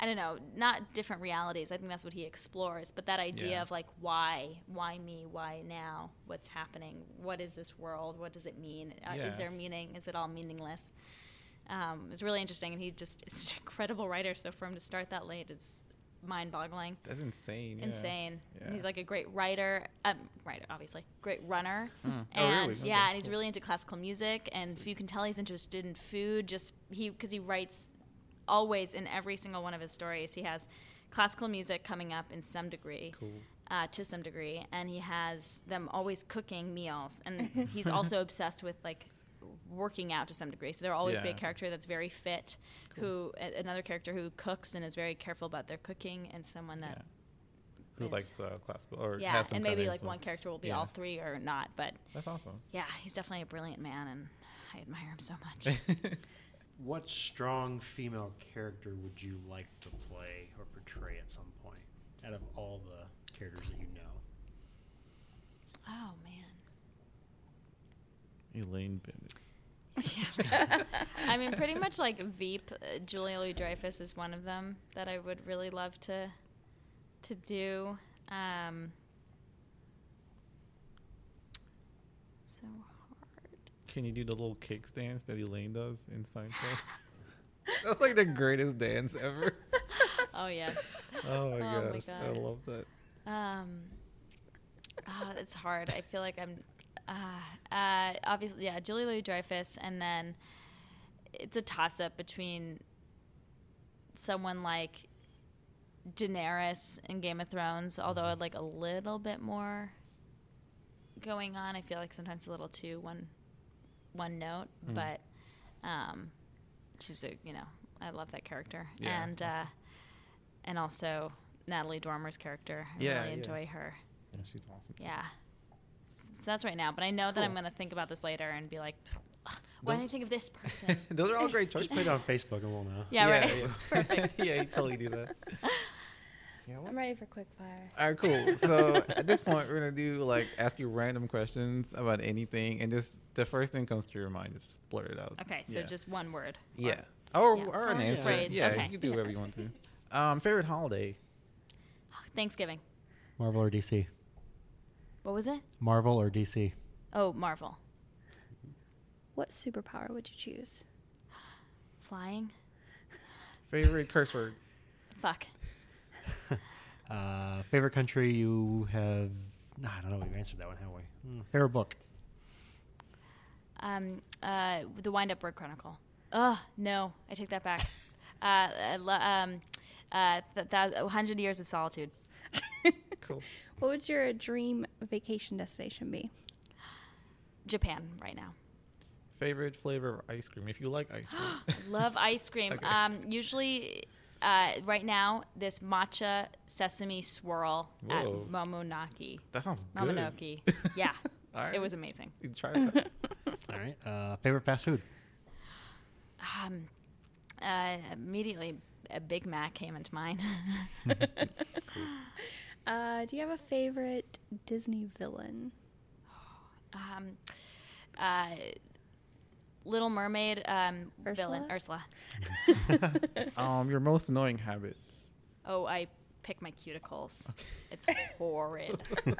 [SPEAKER 4] I don't know, not different realities. I think that's what he explores, but that idea
[SPEAKER 1] Yeah.
[SPEAKER 4] of like why, why me, why now, what's happening, what is this world, what does it mean, uh,
[SPEAKER 1] Yeah.
[SPEAKER 4] is there meaning, is it all meaningless? Um, it's really interesting, and he just is an incredible writer. So for him to start that late is mind-boggling
[SPEAKER 1] That's insane. yeah.
[SPEAKER 4] insane. And
[SPEAKER 1] Yeah.
[SPEAKER 4] he's like a great writer, um, writer obviously, great runner,
[SPEAKER 1] Mm. Oh,
[SPEAKER 4] and
[SPEAKER 1] really?
[SPEAKER 4] yeah,
[SPEAKER 1] Okay,
[SPEAKER 4] and he's
[SPEAKER 1] cool.
[SPEAKER 4] really into classical music. And if you can tell, he's interested in food. Just he because he writes always in every single one of his stories. He has classical music coming up in some degree.
[SPEAKER 1] Cool.
[SPEAKER 4] Uh, to some degree, and he has them always cooking meals, and he's also obsessed with like working out to some degree. So there'll always be a character that's very fit, who a- another character who cooks and is very careful about their cooking, and someone that
[SPEAKER 1] Yeah. Who
[SPEAKER 4] is-
[SPEAKER 1] likes uh, classical or
[SPEAKER 4] yeah,
[SPEAKER 1] has some
[SPEAKER 4] and
[SPEAKER 1] kind
[SPEAKER 4] maybe
[SPEAKER 1] of
[SPEAKER 4] like one character will be
[SPEAKER 1] Yeah.
[SPEAKER 4] all three or not, but
[SPEAKER 1] That's awesome.
[SPEAKER 4] yeah, he's definitely a brilliant man, and I admire him so much.
[SPEAKER 5] What strong female character would you like to play or portray at some point out of all the characters that you know?
[SPEAKER 4] oh man,
[SPEAKER 1] Elaine Benes.
[SPEAKER 4] I mean, pretty much like Veep, uh, Julia Louis Dreyfus is one of them that I would really love to to do. Um, so hard.
[SPEAKER 1] Can you do the little kickstands that Elaine does in Seinfeld? That's like the greatest dance ever.
[SPEAKER 4] Oh yes.
[SPEAKER 1] Oh my
[SPEAKER 4] Oh my
[SPEAKER 1] gosh, I love that.
[SPEAKER 4] Um, ah, it's hard. I feel like I'm. Uh, uh, obviously, yeah, Julie Louis Dreyfus, and then it's a toss up between someone like Daenerys in Game of Thrones, although I'd like a little bit more going on. I feel like sometimes a little too one one note,
[SPEAKER 1] Mhm.
[SPEAKER 4] but um, she's a you know I love that character,
[SPEAKER 1] Yeah,
[SPEAKER 4] and uh, and also Natalie Dormer's character. I
[SPEAKER 1] Yeah,
[SPEAKER 4] really
[SPEAKER 1] yeah.
[SPEAKER 4] enjoy her.
[SPEAKER 1] Yeah, she's awesome.
[SPEAKER 4] Yeah. So that's right now, but I know that I'm going to think about this later and be like, "Ugh, why did I think of this person?
[SPEAKER 1] Those are all great
[SPEAKER 5] Just put it on Facebook and we'll know.
[SPEAKER 4] yeah, right.
[SPEAKER 1] yeah.
[SPEAKER 4] Perfect.
[SPEAKER 1] yeah, you totally do that. Yeah, what-
[SPEAKER 2] I'm ready for quick fire.
[SPEAKER 1] All right, cool. So at this point, we're gonna do like ask you random questions about anything, and just the first thing comes to your mind, just blurt it out.
[SPEAKER 4] Okay, so
[SPEAKER 1] Yeah.
[SPEAKER 4] just one word. or-
[SPEAKER 1] yeah, or,
[SPEAKER 4] yeah.
[SPEAKER 1] or an
[SPEAKER 4] Or
[SPEAKER 1] answer.
[SPEAKER 4] phrase,
[SPEAKER 1] Yeah,
[SPEAKER 4] okay.
[SPEAKER 1] you can do whatever you want to. Um, favorite holiday?
[SPEAKER 4] Thanksgiving.
[SPEAKER 5] Marvel or DC?
[SPEAKER 4] What was it?
[SPEAKER 5] Marvel or DC?
[SPEAKER 4] Oh, Marvel.
[SPEAKER 2] What superpower would you choose?
[SPEAKER 4] Flying.
[SPEAKER 1] Favorite curse word?
[SPEAKER 4] Fuck.
[SPEAKER 5] Uh, favorite country you have? Nah, I don't know. We've answered that one, haven't we? Hmm. Favorite book?
[SPEAKER 4] Um, uh, the Wind Up Bird Chronicle. Oh no, I take that back. uh, I um, uh, th- th- hundred years of solitude.
[SPEAKER 1] Cool.
[SPEAKER 2] What would your dream vacation destination be?
[SPEAKER 4] Japan right now.
[SPEAKER 1] Favorite flavor of ice cream? If you like ice cream.
[SPEAKER 4] Love ice cream.
[SPEAKER 1] Okay.
[SPEAKER 4] Um, usually, uh, right now, this matcha sesame swirl at Momonaki.
[SPEAKER 1] that sounds good.
[SPEAKER 4] Momonoki. Yeah,
[SPEAKER 1] All right.
[SPEAKER 4] it was amazing.
[SPEAKER 1] You try that.
[SPEAKER 5] All right. Uh, favorite fast food?
[SPEAKER 4] Um, uh, immediately, a Big Mac came into mind.
[SPEAKER 2] Uh, do you have a favorite Disney villain?
[SPEAKER 4] um, uh, Little Mermaid um, villain
[SPEAKER 2] Ursula?
[SPEAKER 4] Ursula.
[SPEAKER 1] um, your most annoying habit?
[SPEAKER 4] Oh, I pick my cuticles. It's horrid.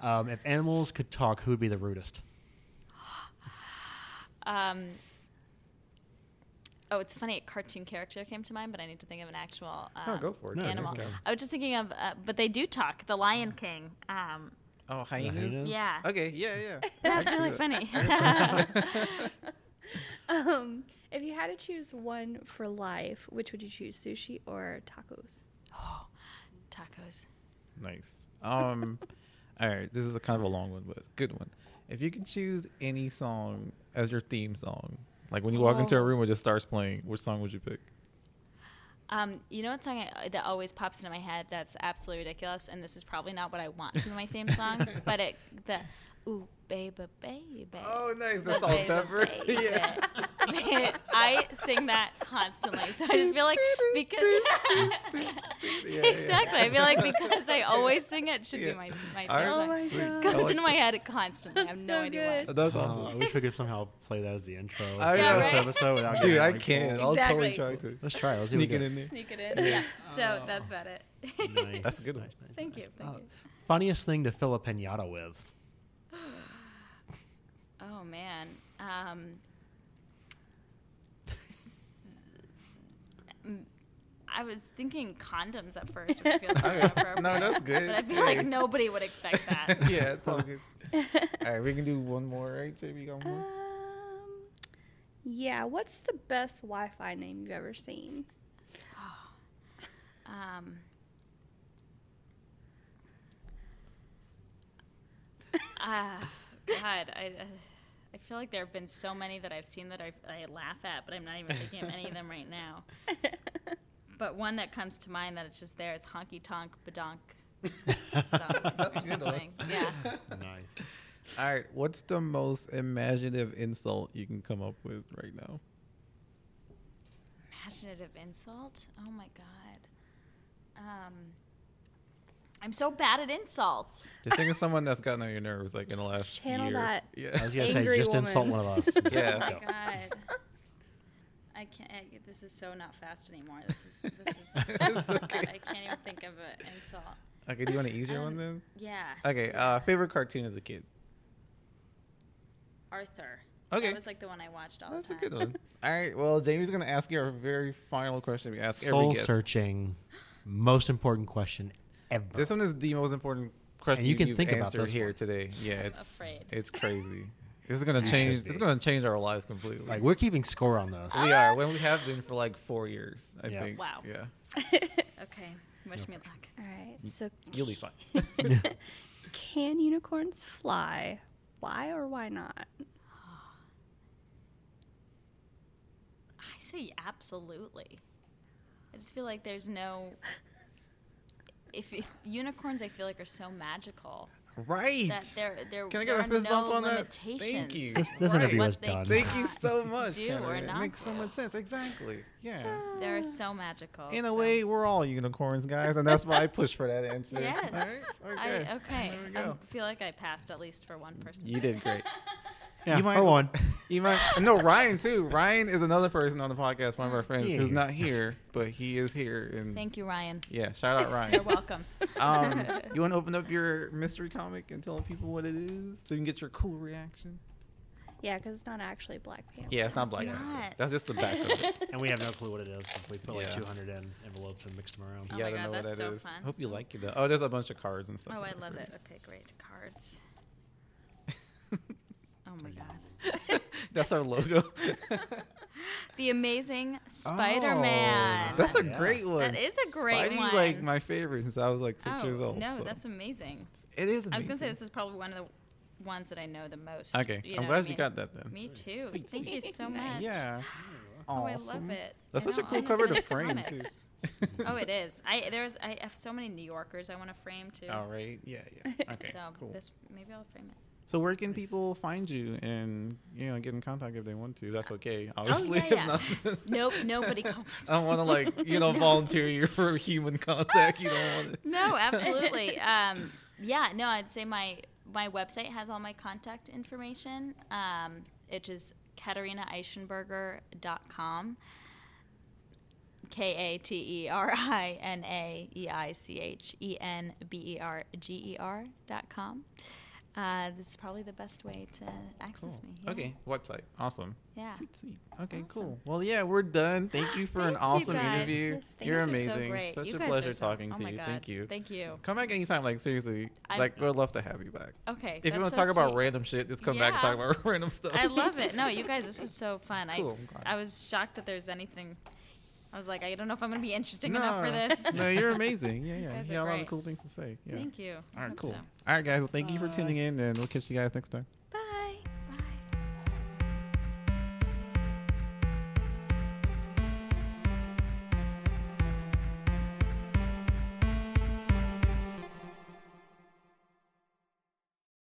[SPEAKER 5] Um, if animals could talk, who would be the rudest?
[SPEAKER 4] Um, oh, it's funny. A cartoon character came to mind, but I need to think of an actual um,
[SPEAKER 1] No, go for it.
[SPEAKER 5] No,
[SPEAKER 4] animal.
[SPEAKER 5] just go.
[SPEAKER 4] I was just thinking of, uh, but they do talk. The Lion King. Um,
[SPEAKER 1] Oh, hyenas.
[SPEAKER 5] hyenas?
[SPEAKER 4] yeah,
[SPEAKER 1] Okay. Yeah, yeah.
[SPEAKER 4] that's really funny.
[SPEAKER 2] Um, if you had to choose one for life, which would you choose, sushi or tacos?
[SPEAKER 4] oh, tacos.
[SPEAKER 1] Nice. Um, all right. This is a kind of a long one, but it's a good one. If you could choose any song as your theme song, like when you walk into a
[SPEAKER 2] Oh.
[SPEAKER 1] room it just starts playing, which song would you pick?
[SPEAKER 4] Um, you know what song I, that always pops into my head? That's absolutely ridiculous, and this is probably not what I want to be my theme song. but it the ooh baby baby.
[SPEAKER 1] Oh, nice. The
[SPEAKER 4] Ooh,
[SPEAKER 1] Salt-N-Pepa.
[SPEAKER 4] baby.
[SPEAKER 1] yeah.
[SPEAKER 4] I sing that constantly, so I just feel like because
[SPEAKER 1] yeah.
[SPEAKER 4] exactly, I feel like because I always sing it, it should
[SPEAKER 1] Yeah.
[SPEAKER 4] be my my
[SPEAKER 1] All
[SPEAKER 4] theme
[SPEAKER 1] right.
[SPEAKER 2] Oh
[SPEAKER 4] song.
[SPEAKER 2] my god.
[SPEAKER 4] Because
[SPEAKER 1] I
[SPEAKER 4] it's
[SPEAKER 1] like
[SPEAKER 4] in my head constantly. I have no
[SPEAKER 2] so
[SPEAKER 4] idea
[SPEAKER 2] good.
[SPEAKER 1] That's
[SPEAKER 5] Uh. I wish we could somehow play that as the intro.
[SPEAKER 1] I
[SPEAKER 5] for
[SPEAKER 4] know,
[SPEAKER 5] this
[SPEAKER 4] right?
[SPEAKER 5] episode without
[SPEAKER 1] Dude,
[SPEAKER 5] getting,
[SPEAKER 1] I
[SPEAKER 5] like,
[SPEAKER 1] can.
[SPEAKER 5] full-
[SPEAKER 1] I'll totally try to.
[SPEAKER 5] Let's try. it. Let's see what
[SPEAKER 1] Sneak it in there.
[SPEAKER 4] Sneak it in. Yeah. So that's about it.
[SPEAKER 5] Nice.
[SPEAKER 1] That's a good one.
[SPEAKER 5] nice, nice,
[SPEAKER 4] Thank
[SPEAKER 5] nice.
[SPEAKER 4] you. Thank
[SPEAKER 5] Uh,
[SPEAKER 4] you.
[SPEAKER 5] Funniest thing to fill a pinata with?
[SPEAKER 4] Oh man. Um, s- mm, I was thinking condoms at first, which feels
[SPEAKER 1] Okay.
[SPEAKER 4] really inappropriate.
[SPEAKER 1] No, that's good.
[SPEAKER 4] But I feel like nobody would expect that.
[SPEAKER 1] yeah, it's all good. all right, we can do one more, right, JB? Got one more?
[SPEAKER 2] Um, yeah. What's the best Wi-Fi name you've ever seen?
[SPEAKER 4] Um, ah, God, I, uh, I feel like there have been so many that I've seen that I, I laugh at, but I'm not even thinking of any of them right now. But one that comes to mind that it's just there is honky tonk badonk. badonk or
[SPEAKER 1] That's a good one.
[SPEAKER 4] something. Yeah.
[SPEAKER 5] nice.
[SPEAKER 1] All right, what's the most imaginative insult you can come up with right now?
[SPEAKER 4] Imaginative insult? Oh my god. Um, I'm so bad at insults.
[SPEAKER 1] Just think of someone that's gotten on your nerves, like in the last
[SPEAKER 2] Channel
[SPEAKER 1] year.
[SPEAKER 2] that.
[SPEAKER 5] I
[SPEAKER 1] Yeah.
[SPEAKER 5] was gonna
[SPEAKER 2] Angry
[SPEAKER 5] say, just insult one of us.
[SPEAKER 1] Yeah.
[SPEAKER 4] Oh my god. I can't. I, this is so not fast anymore. This is. This is.
[SPEAKER 1] Okay.
[SPEAKER 4] I can't even think of an insult.
[SPEAKER 1] Okay, do you want an easier one
[SPEAKER 4] Um,
[SPEAKER 1] then?
[SPEAKER 4] Yeah.
[SPEAKER 1] Okay, uh, favorite cartoon as a kid.
[SPEAKER 4] Arthur.
[SPEAKER 1] Okay.
[SPEAKER 4] That was like the one I watched all
[SPEAKER 1] That's
[SPEAKER 4] the time.
[SPEAKER 1] That's a good one. All right, well, Jamie's gonna ask you our very final question. We ask every
[SPEAKER 5] Soul
[SPEAKER 1] guest.
[SPEAKER 5] searching, most important question ever.
[SPEAKER 1] This one is the most important question and
[SPEAKER 5] you can
[SPEAKER 1] you've
[SPEAKER 5] think about
[SPEAKER 1] answered
[SPEAKER 5] this
[SPEAKER 1] here
[SPEAKER 5] one.
[SPEAKER 1] today. Yeah,
[SPEAKER 4] I'm
[SPEAKER 1] it's
[SPEAKER 4] afraid.
[SPEAKER 1] it's crazy. This is gonna
[SPEAKER 5] You
[SPEAKER 1] change.
[SPEAKER 5] should
[SPEAKER 1] It's
[SPEAKER 5] be.
[SPEAKER 1] gonna change our lives completely.
[SPEAKER 5] like we're keeping score on those.
[SPEAKER 1] we are when we have been for like four years. I
[SPEAKER 5] Yeah.
[SPEAKER 1] think.
[SPEAKER 4] Wow.
[SPEAKER 1] Yeah,
[SPEAKER 4] Okay. Wish me luck.
[SPEAKER 2] All right. Mm. So,
[SPEAKER 1] you'll be fine.
[SPEAKER 2] can unicorns fly? Why or why not?
[SPEAKER 4] I say absolutely. I just feel like there's no. if it, unicorns, I feel like are so magical
[SPEAKER 1] Right.
[SPEAKER 4] that there there
[SPEAKER 1] Can I
[SPEAKER 4] there
[SPEAKER 1] get a
[SPEAKER 4] are
[SPEAKER 1] fist
[SPEAKER 4] no
[SPEAKER 1] bump on that? Thank you.
[SPEAKER 5] This, this
[SPEAKER 1] Right.
[SPEAKER 5] interview
[SPEAKER 4] What
[SPEAKER 5] is
[SPEAKER 4] they
[SPEAKER 5] done.
[SPEAKER 1] Thank you so much.
[SPEAKER 4] do
[SPEAKER 1] Kendra.
[SPEAKER 4] or
[SPEAKER 1] it
[SPEAKER 4] not
[SPEAKER 1] makes so much sense. Exactly. Yeah.
[SPEAKER 4] They're so magical.
[SPEAKER 1] In a
[SPEAKER 4] so-
[SPEAKER 1] way, we're all unicorns, guys, and that's why I push for that answer.
[SPEAKER 4] Yes.
[SPEAKER 1] All right? Okay.
[SPEAKER 4] I, okay. I feel like I passed at least for one person.
[SPEAKER 1] You did great.
[SPEAKER 5] Yeah,
[SPEAKER 1] You might-
[SPEAKER 5] for one.
[SPEAKER 1] You might no Ryan too. Ryan is another person on the podcast, one of our friends
[SPEAKER 5] Yeah.
[SPEAKER 1] who's not here, but he is here. And
[SPEAKER 4] Thank you, Ryan.
[SPEAKER 1] yeah, shout out Ryan.
[SPEAKER 4] You're welcome.
[SPEAKER 1] um, you want to open up your mystery comic and tell people what it is, so you can get your cool reaction?
[SPEAKER 2] Yeah, because it's not actually Black Panther.
[SPEAKER 1] Yeah, it's not Black. Panther. That's just the back of it.
[SPEAKER 5] and we have no clue what it is. We put like 200 in envelopes and mixed them around.
[SPEAKER 4] Oh
[SPEAKER 1] you
[SPEAKER 4] my
[SPEAKER 1] gotta
[SPEAKER 4] God,
[SPEAKER 1] know what
[SPEAKER 4] that's
[SPEAKER 1] that
[SPEAKER 4] so
[SPEAKER 1] is.
[SPEAKER 4] fun.
[SPEAKER 1] Hope you like it. Though. Oh, there's a bunch of cards and stuff.
[SPEAKER 4] Oh, I love it. Okay, great. Cards. Oh my god.
[SPEAKER 1] That's our logo.
[SPEAKER 4] The Amazing Spider-Man.
[SPEAKER 1] Oh, that's a
[SPEAKER 5] Yeah.
[SPEAKER 1] great one.
[SPEAKER 4] That is a great
[SPEAKER 1] Spidey's
[SPEAKER 4] one.
[SPEAKER 1] like my favorite since I was like six
[SPEAKER 4] oh,
[SPEAKER 1] years old.
[SPEAKER 4] No,
[SPEAKER 1] so.
[SPEAKER 4] that's amazing.
[SPEAKER 1] it is. Amazing.
[SPEAKER 4] I was gonna say this is probably one of the ones that I know the most.
[SPEAKER 1] Okay,
[SPEAKER 4] you
[SPEAKER 1] I'm glad
[SPEAKER 4] what I
[SPEAKER 1] you got that then.
[SPEAKER 4] Me too.
[SPEAKER 1] Sweet,
[SPEAKER 4] Thank you so much.
[SPEAKER 1] Yeah.
[SPEAKER 4] Oh, I love it.
[SPEAKER 1] That's such a cool cover to frame too.
[SPEAKER 4] oh, it is. I there's I have so many New Yorkers I want to frame too.
[SPEAKER 1] All right. Yeah. Yeah. Okay.
[SPEAKER 4] so
[SPEAKER 1] cool.
[SPEAKER 4] this maybe I'll frame it.
[SPEAKER 1] So where can people find you and you know get in contact if they want to? That's okay. obviously.
[SPEAKER 4] Oh yeah, yeah. nope, nobody contact.
[SPEAKER 1] I don't want to like you know
[SPEAKER 4] No.
[SPEAKER 1] volunteer you for human contact. You don't want to.
[SPEAKER 4] No, absolutely. um, yeah, no, I'd say my my website has all my contact information, um, which is katerinaeichenberger.com. K A T E R I N A E I C H E N B E R G E R dot com. Uh, this is probably the best way to access
[SPEAKER 1] Cool.
[SPEAKER 4] me. yeah.
[SPEAKER 1] Okay. Website. Awesome.
[SPEAKER 4] Yeah.
[SPEAKER 1] Sweet, sweet. Okay,
[SPEAKER 4] Awesome.
[SPEAKER 1] cool. Well, yeah, we're done. Thank you for an
[SPEAKER 4] Thank you,
[SPEAKER 1] awesome
[SPEAKER 4] guys.
[SPEAKER 1] interview.
[SPEAKER 2] Yes, thank
[SPEAKER 1] You're
[SPEAKER 4] You
[SPEAKER 1] amazing.
[SPEAKER 4] So.
[SPEAKER 1] Such
[SPEAKER 4] you
[SPEAKER 1] a pleasure
[SPEAKER 4] so-
[SPEAKER 1] talking
[SPEAKER 4] oh
[SPEAKER 1] to you.
[SPEAKER 4] God.
[SPEAKER 1] Thank you.
[SPEAKER 4] Thank you.
[SPEAKER 1] Come back anytime. Like seriously,
[SPEAKER 4] I-
[SPEAKER 1] like we'd love to have you back.
[SPEAKER 4] Okay.
[SPEAKER 1] If you want to
[SPEAKER 4] so
[SPEAKER 1] talk about random shit, just come back and talk about random stuff.
[SPEAKER 4] I love it. No, you guys, this was so fun.
[SPEAKER 1] Cool.
[SPEAKER 4] I I was shocked that there's anything. I was like, I don't know if I'm gonna be interesting enough for this.
[SPEAKER 1] no, you're amazing. Yeah, yeah.
[SPEAKER 4] You
[SPEAKER 1] You got a lot of cool things to say. Yeah.
[SPEAKER 4] Thank you.
[SPEAKER 1] All right, cool.
[SPEAKER 4] so.
[SPEAKER 1] All right, guys. Well, thank you for tuning in, and we'll catch you guys next time.
[SPEAKER 2] Bye.